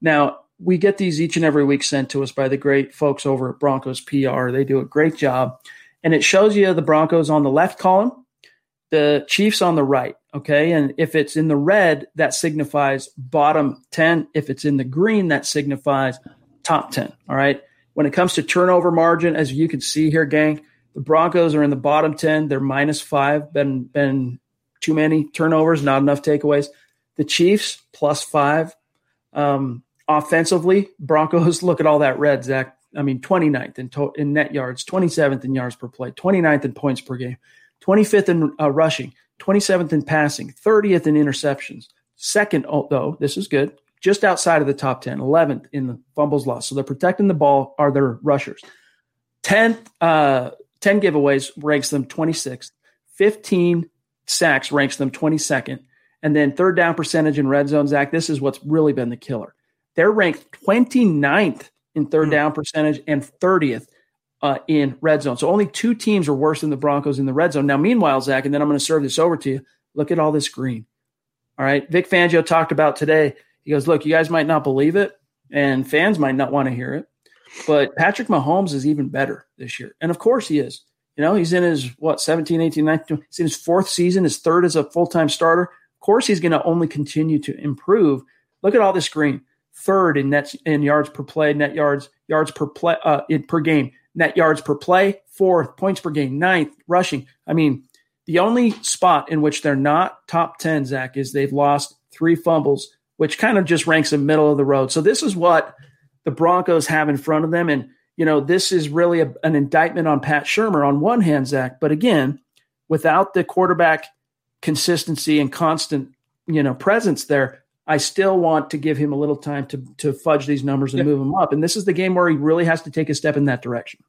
Now, we get these each and every week sent to us by the great folks over at Broncos PR. They do a great job. And it shows you the Broncos on the left column, the Chiefs on the right. Okay. And if it's in the red, that signifies bottom 10. If it's in the green, that signifies top 10. All right. When it comes to turnover margin, as you can see here, gang, the Broncos are in the bottom 10. They're minus five, been, been too many turnovers, not enough takeaways. The Chiefs plus five. Um, offensively, Broncos look at all that red, Zach. I mean, 29th in, to- in net yards, 27th in yards per play, 29th in points per game, 25th in uh, rushing, 27th in passing, 30th in interceptions. Second, oh, though, this is good, just outside of the top 10, 11th in the fumbles lost. So they're protecting the ball are their rushers. 10th, uh, 10 giveaways ranks them 26th. 15 sacks ranks them 22nd. And then third down percentage in red zone, Zach, this is what's really been the killer. They're ranked 29th in third mm. down percentage and 30th uh, in red zone. So only two teams are worse than the Broncos in the red zone. Now, meanwhile, Zach, and then I'm going to serve this over to you. Look at all this green. All right. Vic Fangio talked about today. He goes, Look, you guys might not believe it, and fans might not want to hear it, but Patrick Mahomes is even better this year. And of course he is. You know, he's in his, what, 17, 18, 19, he's in his fourth season, his third as a full time starter. Of course, he's going to only continue to improve. Look at all this green. Third in net in yards per play, net yards, yards per play, uh, in, per game, net yards per play, fourth, points per game, ninth, rushing. I mean, the only spot in which they're not top 10, Zach, is they've lost three fumbles, which kind of just ranks in middle of the road. So this is what the Broncos have in front of them. And you know, this is really a, an indictment on Pat Shurmur on one hand, Zach, but again, without the quarterback consistency and constant, you know, presence there, I still want to give him a little time to to fudge these numbers and yeah. move him up. And this is the game where he really has to take a step in that direction.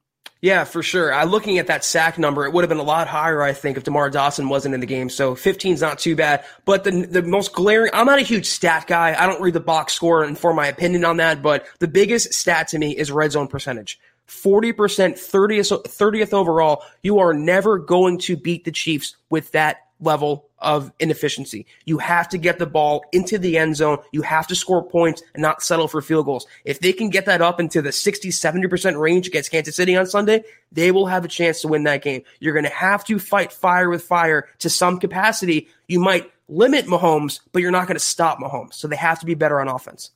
Yeah, for sure. I looking at that sack number, it would have been a lot higher, I think, if Demar Dotson wasn't in the game. So 15 is not too bad. But the the most glaring, I'm not a huge stat guy. I don't read the box score and form my opinion on that. But the biggest stat to me is red zone percentage. 40%, 30th, 30th overall. You are never going to beat the Chiefs with that level of inefficiency. You have to get the ball into the end zone. You have to score points and not settle for field goals. If they can get that up into the 60, 70% range against Kansas City on Sunday, they will have a chance to win that game. You're going to have to fight fire with fire to some capacity. You might limit Mahomes, but you're not going to stop Mahomes. So they have to be better on offense.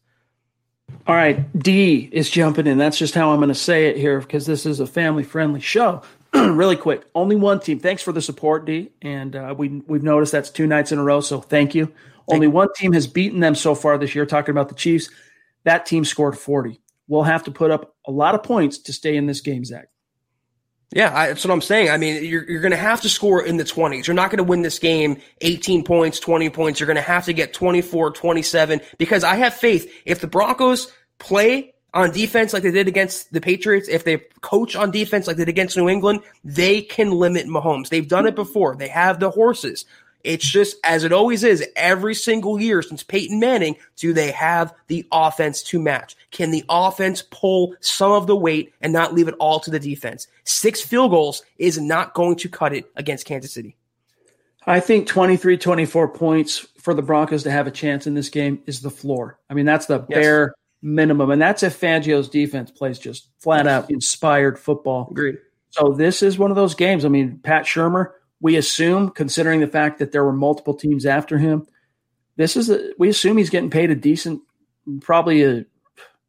All right, D is jumping in. That's just how I'm going to say it here because this is a family friendly show. really quick, only one team. Thanks for the support, D. And uh, we we've noticed that's two nights in a row, so thank you. Thank only you. one team has beaten them so far this year. Talking about the Chiefs, that team scored 40. We'll have to put up a lot of points to stay in this game, Zach. Yeah, I, that's what I'm saying. I mean, you're, you're going to have to score in the 20s. You're not going to win this game 18 points, 20 points. You're going to have to get 24, 27 because I have faith if the Broncos play on defense like they did against the Patriots, if they coach on defense like they did against New England, they can limit Mahomes. They've done it before. They have the horses. It's just as it always is every single year since Peyton Manning, do they have the offense to match? Can the offense pull some of the weight and not leave it all to the defense? Six field goals is not going to cut it against Kansas City. I think 23, 24 points for the Broncos to have a chance in this game is the floor. I mean, that's the yes. bare minimum. And that's if Fangio's defense plays just flat out inspired football. Agreed. So this is one of those games. I mean, Pat Shurmur, we assume, considering the fact that there were multiple teams after him, this is a, we assume he's getting paid a decent, probably a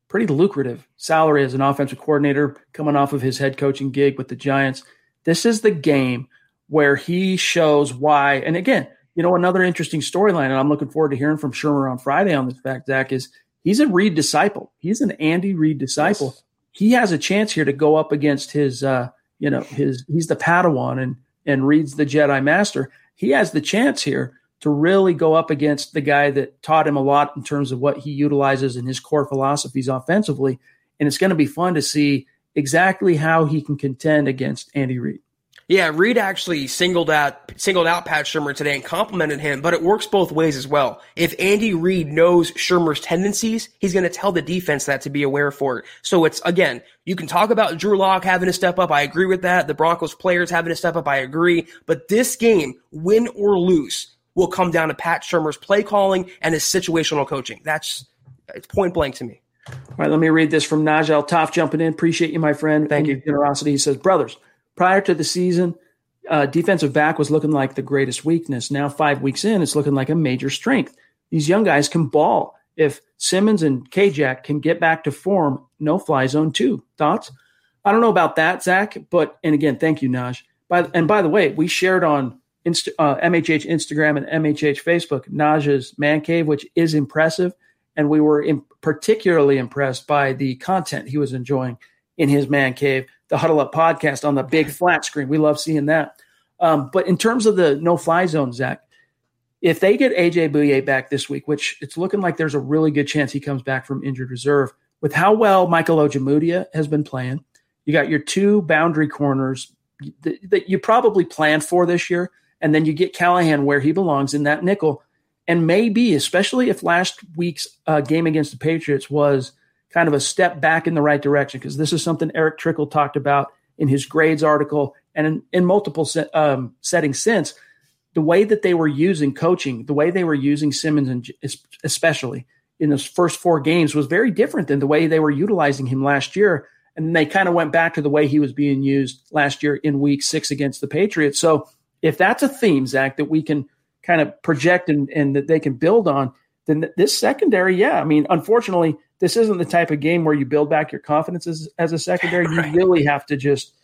pretty lucrative salary as an offensive coordinator coming off of his head coaching gig with the Giants. This is the game where he shows why. And again, you know, another interesting storyline, and I'm looking forward to hearing from Shurmur on Friday on this fact, Zach, is he's a Reid disciple. He's an Andy Reid disciple. Yes. He has a chance here to go up against his, uh, you know, his he's the Padawan and and Reid's the Jedi Master, he has the chance here to really go up against the guy that taught him a lot in terms of what he utilizes in his core philosophies offensively. And it's going to be fun to see exactly how he can contend against Andy Reid. Yeah, Reid actually singled out singled out Pat Shurmur today and complimented him, but it works both ways as well. If Andy Reid knows Shurmur's tendencies, he's going to tell the defense that to be aware for it. So it's again, you can talk about Drew Lock having to step up. I agree with that. The Broncos players having to step up. I agree. But this game, win or lose, will come down to Pat Shurmur's play calling and his situational coaching. That's it's point blank to me. All right, let me read this from Najal Toff jumping in. Appreciate you, my friend. Thank you. Generosity. He says, brothers. Prior to the season, uh, defensive back was looking like the greatest weakness. Now, five weeks in, it's looking like a major strength. These young guys can ball. If Simmons and Kjac can get back to form, no fly zone too. Thoughts? I don't know about that, Zach, but, and again, thank you, Naj. By, and by the way, we shared on uh, MHH Instagram and MHH Facebook Naj's man cave, which is impressive. And we were in, particularly impressed by the content he was enjoying in his man cave the Huddle Up podcast on the big flat screen. We love seeing that. Um, but in terms of the no fly zone, Zach, if they get AJ Bouye back this week, which it's looking like there's a really good chance he comes back from injured reserve, with how well Michael Ojemudia has been playing, you got your two boundary corners that, that you probably planned for this year, and then you get Callahan where he belongs in that nickel. And maybe, especially if last week's uh, game against the Patriots was – kind of a step back in the right direction because this is something Erick Trickel talked about in his grades article and in, in multiple um, settings since. The way that they were using coaching, the way they were using Simmons, and especially in those first four games, was very different than the way they were utilizing him last year. And they kind of went back to the way he was being used last year in week six against the Patriots. So if that's a theme, Zach, that we can kind of project and, and that they can build on, then this secondary, yeah, I mean, unfortunately, this isn't the type of game where you build back your confidence as, as a secondary. Right. You really have to just,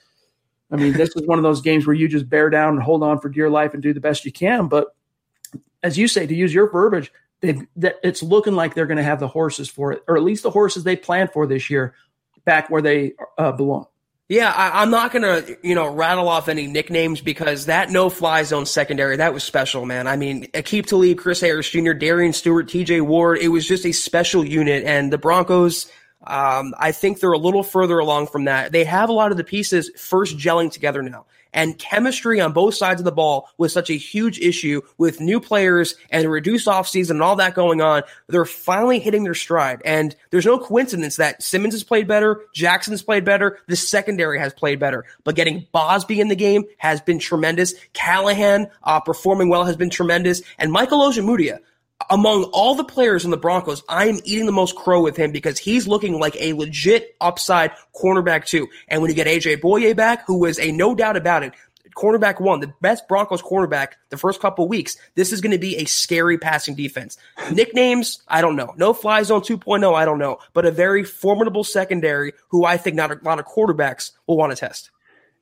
I mean, this is one of those games where you just bear down and hold on for dear life and do the best you can. But as you say, to use your verbiage, that it's looking like they're going to have the horses for it, or at least the horses they planned for this year, back where they uh, belong. Yeah, I, am not gonna, you know, rattle off any nicknames because that no-fly zone secondary that was special, man. I mean, Aqib Talib, Chris Harris Jr., Darian Stewart, T.J. Ward. It was just a special unit, and the Broncos. Um, I think they're a little further along from that. They have a lot of the pieces first gelling together now and chemistry on both sides of the ball was such a huge issue with new players and reduced offseason and all that going on. They're finally hitting their stride. And there's no coincidence that Simmons has played better, Jackson's played better, the secondary has played better. But getting Bosby in the game has been tremendous. Callahan uh, performing well has been tremendous. And Michael Ojemudia, among all the players in the Broncos, I am eating the most crow with him because he's looking like a legit upside cornerback too. And when you get AJ Bouye back, who was a no doubt about it, cornerback one, the best Broncos cornerback the first couple weeks, this is going to be a scary passing defense. Nicknames, I don't know. No fly zone 2.0, I don't know. But a very formidable secondary who I think not a lot of quarterbacks will want to test.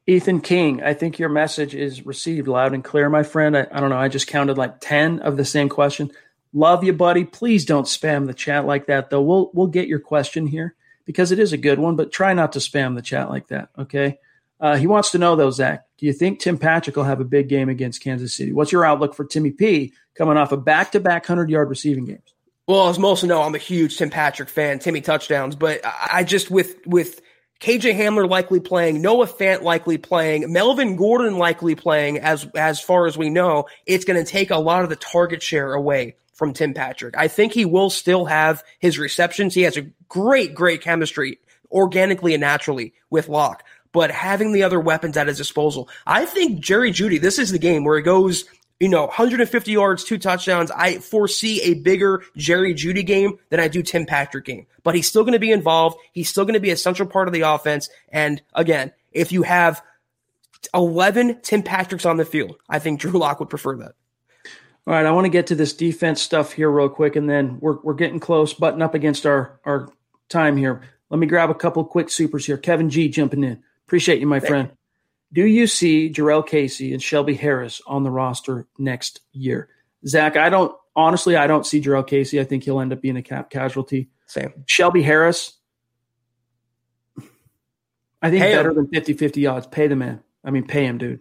Ethan King, I think your message is received loud and clear, my friend. I, I don't know. I just counted like 10 of the same question. Love you, buddy. Please don't spam the chat like that, though. We'll we'll get your question here because it is a good one, but try not to spam the chat like that. Okay. Uh, he wants to know though, Zach, do you think Tim Patrick will have a big game against Kansas City? What's your outlook for Timmy P coming off a back to back 100 yard receiving games? Well, as most of know, I'm a huge Tim Patrick fan, Timmy touchdowns, but I just with with KJ Hamler likely playing, Noah Fant likely playing, Melvin Gordon likely playing as as far as we know, it's going to take a lot of the target share away from Tim Patrick. I think he will still have his receptions. He has a great, great chemistry organically and naturally with Lock. But having the other weapons at his disposal, I think Jerry Jeudy, this is the game where he goes, you know, 150 yards, two touchdowns. I foresee a bigger Jerry Jeudy game than I do Tim Patrick game. But he's still going to be involved. He's still going to be a central part of the offense. And again, if you have 11 Tim Patricks on the field, I think Drew Lock would prefer that. All right, I want to get to this defense stuff here real quick, and then we're, we're getting close, button up against our, our time here. Let me grab a couple quick supers here. Kevin G jumping in. Appreciate you, my Thank friend. You. Do you see Jurrell Casey and Shelby Harris on the roster next year? Zach, I don't honestly, I don't see Jurrell Casey. I think he'll end up being a cap casualty. Same. Shelby Harris, I think pay better him. than 50 50 odds. Pay the man. I mean, pay him, dude.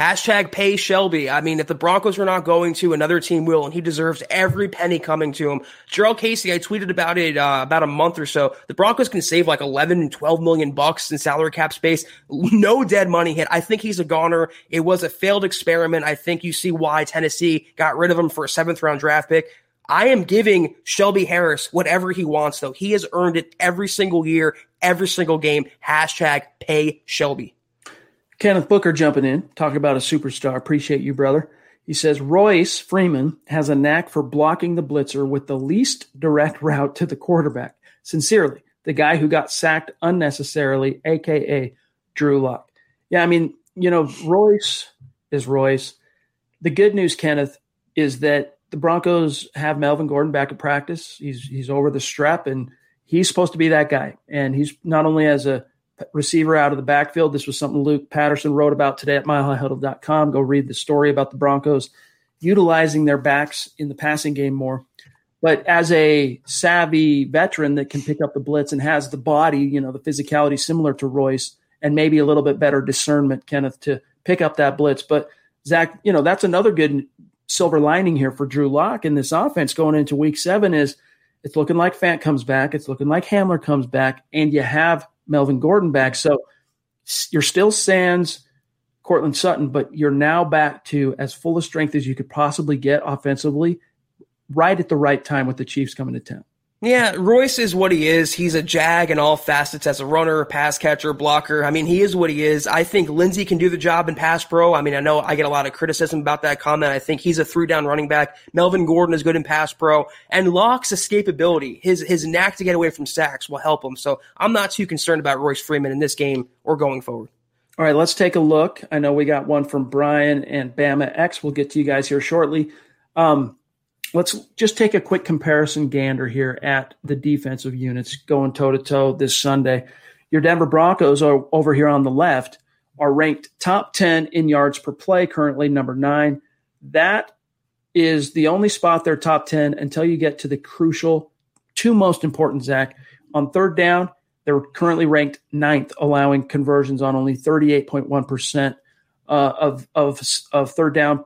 Hashtag pay Shelby. I mean, if the Broncos are not going to, another team will, and he deserves every penny coming to him. Jurrell Casey, I tweeted about it uh, about a month or so. The Broncos can save like 11 and 12 million bucks in salary cap space. No dead money hit. I think he's a goner. It was a failed experiment. I think you see why Tennessee got rid of him for a seventh round draft pick. I am giving Shelby Harris whatever he wants, though. He has earned it every single year, every single game. Hashtag pay Shelby. Kenneth Booker jumping in, talking about a superstar. Appreciate you, brother. He says Royce Freeman has a knack for blocking the blitzer with the least direct route to the quarterback. Sincerely, the guy who got sacked unnecessarily, aka Drew Lock. Yeah, I mean, you know, Royce is Royce. The good news, Kenneth, is that the Broncos have Melvin Gordon back at practice. He's he's over the strap and he's supposed to be that guy. And he's not only as a receiver out of the backfield. This was something Luke Patterson wrote about today at milehighhuddle.com. Go read the story about the Broncos utilizing their backs in the passing game more. But as a savvy veteran that can pick up the blitz and has the body, you know, the physicality similar to Royce and maybe a little bit better discernment, Kenneth, to pick up that blitz. But Zach, you know, that's another good silver lining here for Drew Lock in this offense going into week seven is it's looking like Fant comes back. It's looking like Hamler comes back and you have Melvin Gordon back. So you're still Sands, Courtland Sutton, but you're now back to as full of strength as you could possibly get offensively, right at the right time with the Chiefs coming to town. Yeah, Royce is what he is. He's a jag in all facets as a runner, pass catcher, blocker. I mean, he is what he is. I think Lindsay can do the job in pass pro. I mean, I know I get a lot of criticism about that comment. I think he's a three down running back. Melvin Gordon is good in pass pro. And Lock's escapability, his, his knack to get away from sacks will help him. So I'm not too concerned about Royce Freeman in this game or going forward. All right, let's take a look. I know we got one from Brian and Bama X. We'll get to you guys here shortly. Um, let's just take a quick comparison gander here at the defensive units going toe to toe this Sunday. Your Denver Broncos are over here on the left are ranked top 10 in yards per play, currently number nine. That is the only spot they're top 10 until you get to the crucial two most important, Zach. On third down, they're currently ranked ninth, allowing conversions on only 38.1% uh, of, of, of third down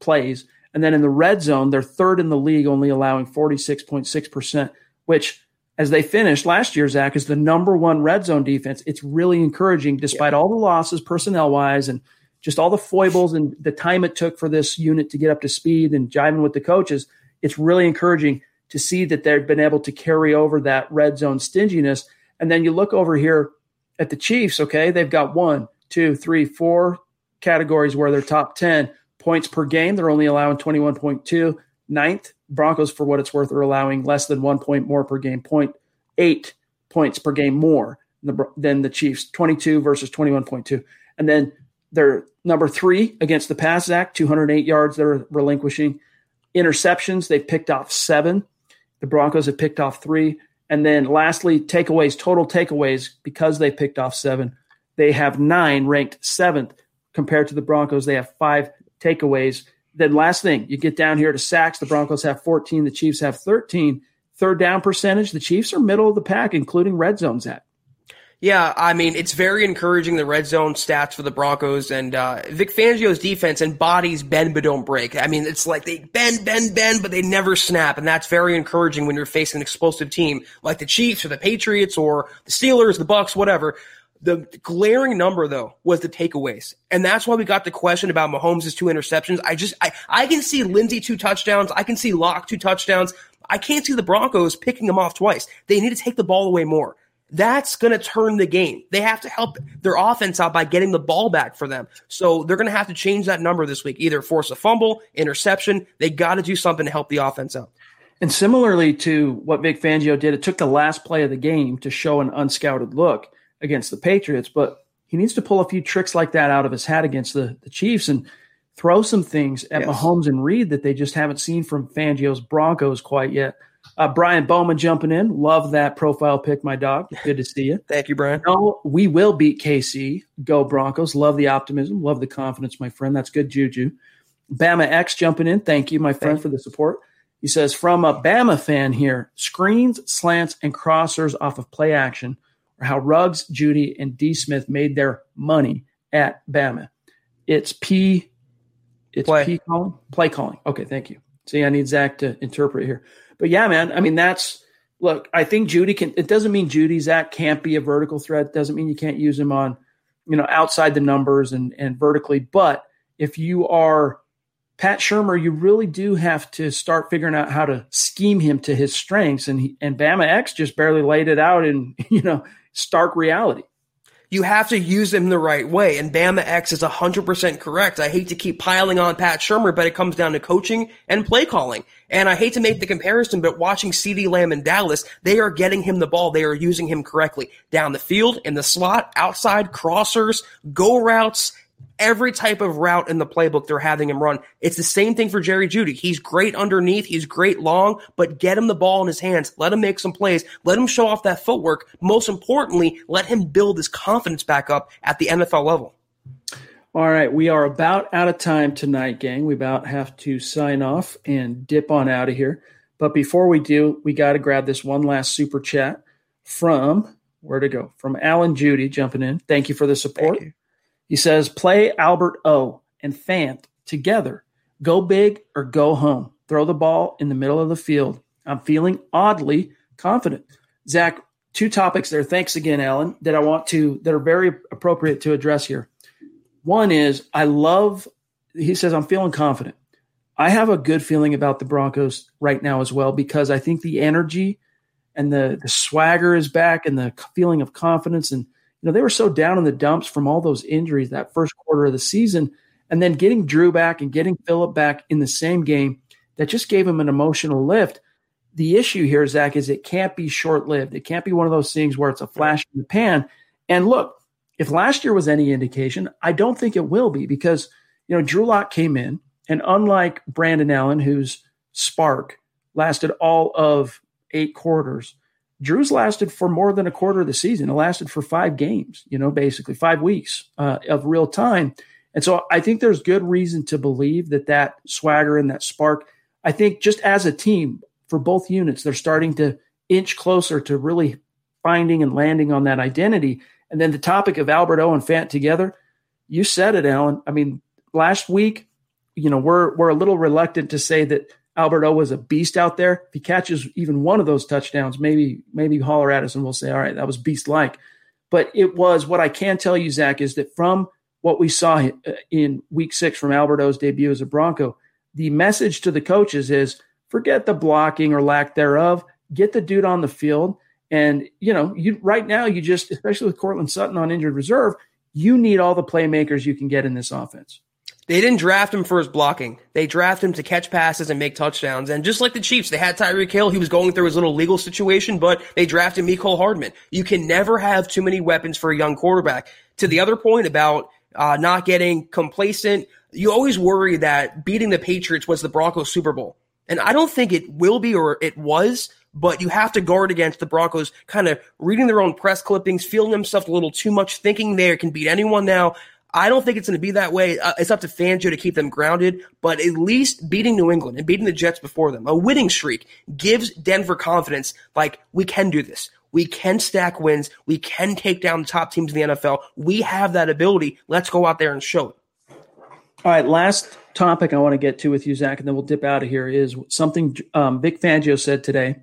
plays. And then in the red zone, they're third in the league, only allowing 46.6%, which as they finished last year, Zach, is the number one red zone defense. It's really encouraging despite yeah. all the losses personnel wise and just all the foibles and the time it took for this unit to get up to speed and jiving with the coaches. It's really encouraging to see that they've been able to carry over that red zone stinginess. And then you look over here at the Chiefs, okay, they've got one, two, three, four categories where they're top 10 points per game. They're only allowing 21.2. Ninth, Broncos, for what it's worth, are allowing less than one point more per game, 0.8 points per game more than the Chiefs, 22 versus 21.2. And then they're number three against the pass act, 208 yards they're relinquishing. Interceptions, they've picked off seven. The Broncos have picked off three. And then lastly, takeaways, total takeaways, because they picked off seven, they have nine ranked seventh compared to the Broncos. They have five takeaways. Then last thing, you get down here to sacks. The Broncos have 14. The Chiefs have 13. Third down percentage, the Chiefs are middle of the pack, including red zones at. Yeah, I mean, it's very encouraging the red zone stats for the Broncos and uh, Vic Fangio's defense and bodies bend but don't break. I mean, it's like they bend, bend, bend, but they never snap. And that's very encouraging when you're facing an explosive team like the Chiefs or the Patriots or the Steelers, the Bucs, whatever. The glaring number though was the takeaways. And that's why we got the question about Mahomes' two interceptions. I just, I, I can see Lindsay two touchdowns. I can see Lock two touchdowns. I can't see the Broncos picking them off twice. They need to take the ball away more. That's going to turn the game. They have to help their offense out by getting the ball back for them. So they're going to have to change that number this week. Either force a fumble, interception. They got to do something to help the offense out. And similarly to what Vic Fangio did, it took the last play of the game to show an unscouted look against the Patriots, but he needs to pull a few tricks like that out of his hat against the, the Chiefs and throw some things at yes. Mahomes and Reid that they just haven't seen from Fangio's Broncos quite yet. Uh, Brian Bowman jumping in. Love that profile pick, my dog. Good to see you. Thank you, Brian. No, we will beat KC. Go Broncos. Love the optimism. Love the confidence, my friend. That's good juju. Bama X jumping in. Thank you, my friend, for the support. He says, from a Bama fan here, screens, slants, and crossers off of play action how Ruggs, Jeudy, and D. Smith made their money at Bama. It's P. It's play. P calling? Play calling. Okay, thank you. See, I need Zach to interpret here. But yeah, man, I mean, that's look, I think Jeudy can, it doesn't mean Jeudy, Zach can't be a vertical threat. Doesn't mean you can't use him on, you know, outside the numbers and, and vertically. But if you are Pat Shurmur, you really do have to start figuring out how to scheme him to his strengths. And he, and Bama X just barely laid it out in, you know, stark reality you have to use them the right way. And Bama X is 100% correct. I hate to keep piling on Pat Shurmur, but it comes down to coaching and play calling. And I hate to make the comparison, but watching CeeDee Lamb in Dallas, they are getting him the ball. They are using him correctly down the field, in the slot, outside, crossers, go routes, every type of route in the playbook they're having him run. It's the same thing for Jerry Jeudy. He's great underneath. He's great long, but get him the ball in his hands. Let him make some plays. Let him show off that footwork. Most importantly, let him build his confidence back up at the NFL level. All right, we are about out of time tonight, gang. We about have to sign off and dip on out of here. But before we do, we got to grab this one last super chat from where to go from Alan Judy jumping in. Thank you for the support. He says, play Albert O and Fant together. Go big or go home. Throw the ball in the middle of the field. I'm feeling oddly confident. Zach, two topics there. Thanks again, Alan, that I want to, that are very appropriate to address here. One is I love, he says, I'm feeling confident. I have a good feeling about the Broncos right now as well because I think the energy and the, the swagger is back and the feeling of confidence and you know, they were so down in the dumps from all those injuries that first quarter of the season. And then getting Drew back and getting Philip back in the same game that just gave him an emotional lift. The issue here, Zach, is it can't be short lived. It can't be one of those things where it's a flash in the pan. And look, if last year was any indication, I don't think it will be because, you know, Drew Lock came in, and unlike Brandon Allen, whose spark lasted all of eight quarters, Drew's lasted for more than a quarter of the season. It lasted for five games, you know, basically five weeks uh, of real time. And so I think there's good reason to believe that that swagger and that spark, I think just as a team for both units, they're starting to inch closer to really finding and landing on that identity. And then the topic of Albert O and Fant together, you said it, Alan. I mean, last week, you know, we're we're a little reluctant to say that Albert O was a beast out there. If he catches even one of those touchdowns, maybe maybe holler at us and we'll say, all right, that was beast like. But it was what I can tell you, Zach, is that from what we saw uh, in week six from Albert O's debut as a Bronco, the message to the coaches is forget the blocking or lack thereof. Get the dude on the field. And, you know, you right now, you just, especially with Courtland Sutton on injured reserve, you need all the playmakers you can get in this offense. They didn't draft him for his blocking. They drafted him to catch passes and make touchdowns. And just like the Chiefs, they had Tyreek Hill. He was going through his little legal situation, but they drafted Mecole Hardman. You can never have too many weapons for a young quarterback. To the other point about uh, not getting complacent, you always worry that beating the Patriots was the Broncos Super Bowl. And I don't think it will be or it was, but you have to guard against the Broncos kind of reading their own press clippings, feeling themselves a little too much, thinking they can beat anyone now. I don't think it's going to be that way. Uh, it's up to Fangio to keep them grounded, but at least beating New England and beating the Jets before them, a winning streak gives Denver confidence like we can do this. We can stack wins. We can take down the top teams in the NFL. We have that ability. Let's go out there and show it. All right, last topic I want to get to with you, Zach, and then we'll dip out of here is something um, Vic Fangio said today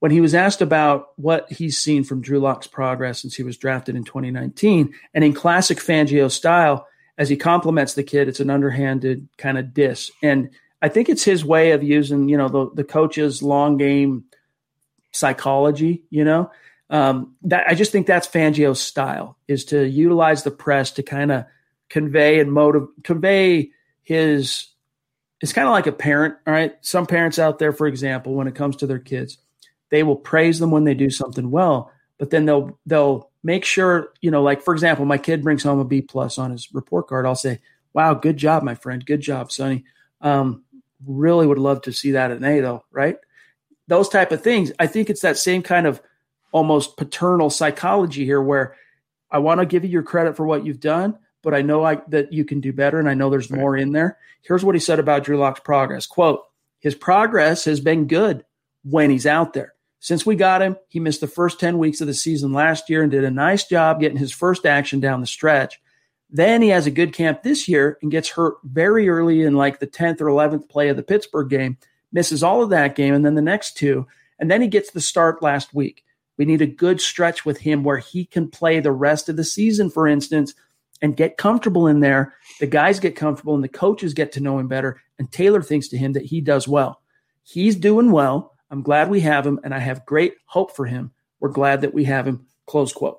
when he was asked about what he's seen from Drew Lock's progress since he was drafted in 2019. And in classic Fangio style, as he compliments the kid, it's an underhanded kind of diss. And I think it's his way of using, you know, the, the coach's long game psychology, you know. Um, that I just think that's Fangio's style is to utilize the press to kind of convey and motive convey his it's kind of like a parent, all right? Some parents out there, for example, when it comes to their kids, they will praise them when they do something well, but then they'll they'll make sure, you know, like for example, my kid brings home a B plus on his report card. I'll say, "Wow, good job, my friend. Good job, Sonny." Um, really would love to see that an A though, right? Those type of things. I think it's that same kind of almost paternal psychology here where I want to give you your credit for what you've done, but I know I, that you can do better and I know there's right. more in there. Here's what he said about Drew Lock's progress. Quote, his progress has been good when he's out there. Since we got him, he missed the first 10 weeks of the season last year and did a nice job getting his first action down the stretch. Then he has a good camp this year and gets hurt very early in like the 10th or 11th play of the Pittsburgh game, misses all of that game and then the next two. And then he gets the start last week. We need a good stretch with him where he can play the rest of the season, for instance, and get comfortable in there. The guys get comfortable and the coaches get to know him better. And Taylor thinks to him that he does well. He's doing well. I'm glad we have him, and I have great hope for him. We're glad that we have him. Close quote.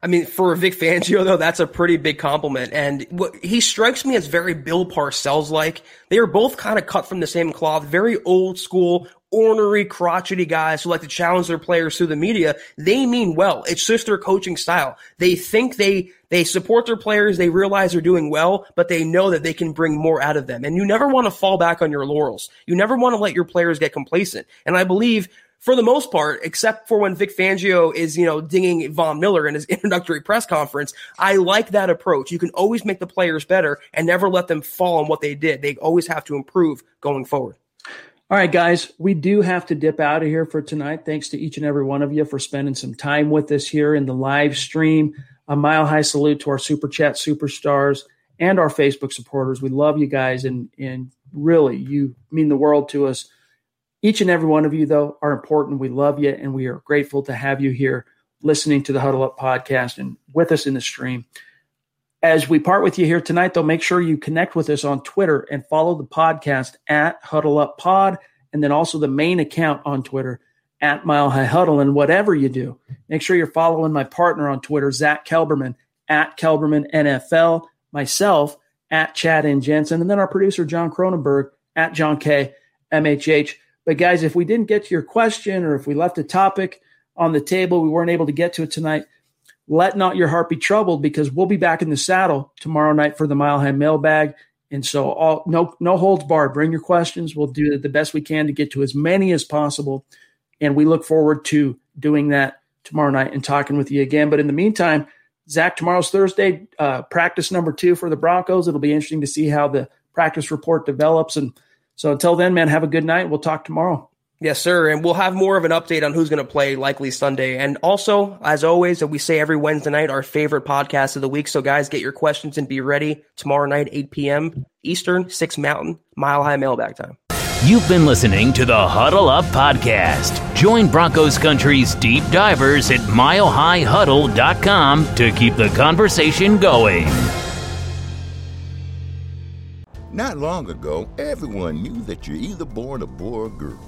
I mean, for Vic Fangio, though, that's a pretty big compliment. And what, he strikes me as very Bill Parcells like. They are both kind of cut from the same cloth, very old school, ornery, crotchety guys who like to challenge their players through the media. They mean well. It's just their coaching style. They think they, they support their players. They realize they're doing well, but they know that they can bring more out of them. And you never want to fall back on your laurels. You never want to let your players get complacent. And I believe for the most part, except for when Vic Fangio is, you know, dinging Von Miller in his introductory press conference, I like that approach. You can always make the players better and never let them fall on what they did. They always have to improve going forward. All right, guys, we do have to dip out of here for tonight. Thanks to each and every one of you for spending some time with us here in the live stream. A mile high salute to our super chat superstars and our Facebook supporters. We love you guys, and and really, you mean the world to us. Each and every one of you, though, are important. We love you, and we are grateful to have you here listening to the Huddle Up podcast and with us in the stream. As we part with you here tonight, though, make sure you connect with us on Twitter and follow the podcast at Huddle Up Pod, and then also the main account on Twitter at Mile High Huddle. And whatever you do, make sure you're following my partner on Twitter, Zach Kelberman at Kelberman NFL, myself at Chad and Jensen, and then our producer John Cronenberg at John K MHH. But guys, if we didn't get to your question or if we left a topic on the table, we weren't able to get to it tonight, let not your heart be troubled because we'll be back in the saddle tomorrow night for the Mile High Mailbag. And so, all no no holds barred. Bring your questions. We'll do the best we can to get to as many as possible, and we look forward to doing that tomorrow night and talking with you again. But in the meantime, Zach, tomorrow's Thursday, uh, practice number two for the Broncos. It'll be interesting to see how the practice report develops and so until then, man, have a good night. We'll talk tomorrow. Yes, sir. And we'll have more of an update on who's going to play likely Sunday. And also, as always, we say every Wednesday night, our favorite podcast of the week. So guys, get your questions and be ready tomorrow night, 8 p.m. Eastern, 6 Mountain, Mile High Mailbag time. You've been listening to the Huddle Up Podcast. Join Broncos Country's deep divers at milehighhuddle.com to keep the conversation going. Not long ago, everyone knew that you're either born a boy or a girl.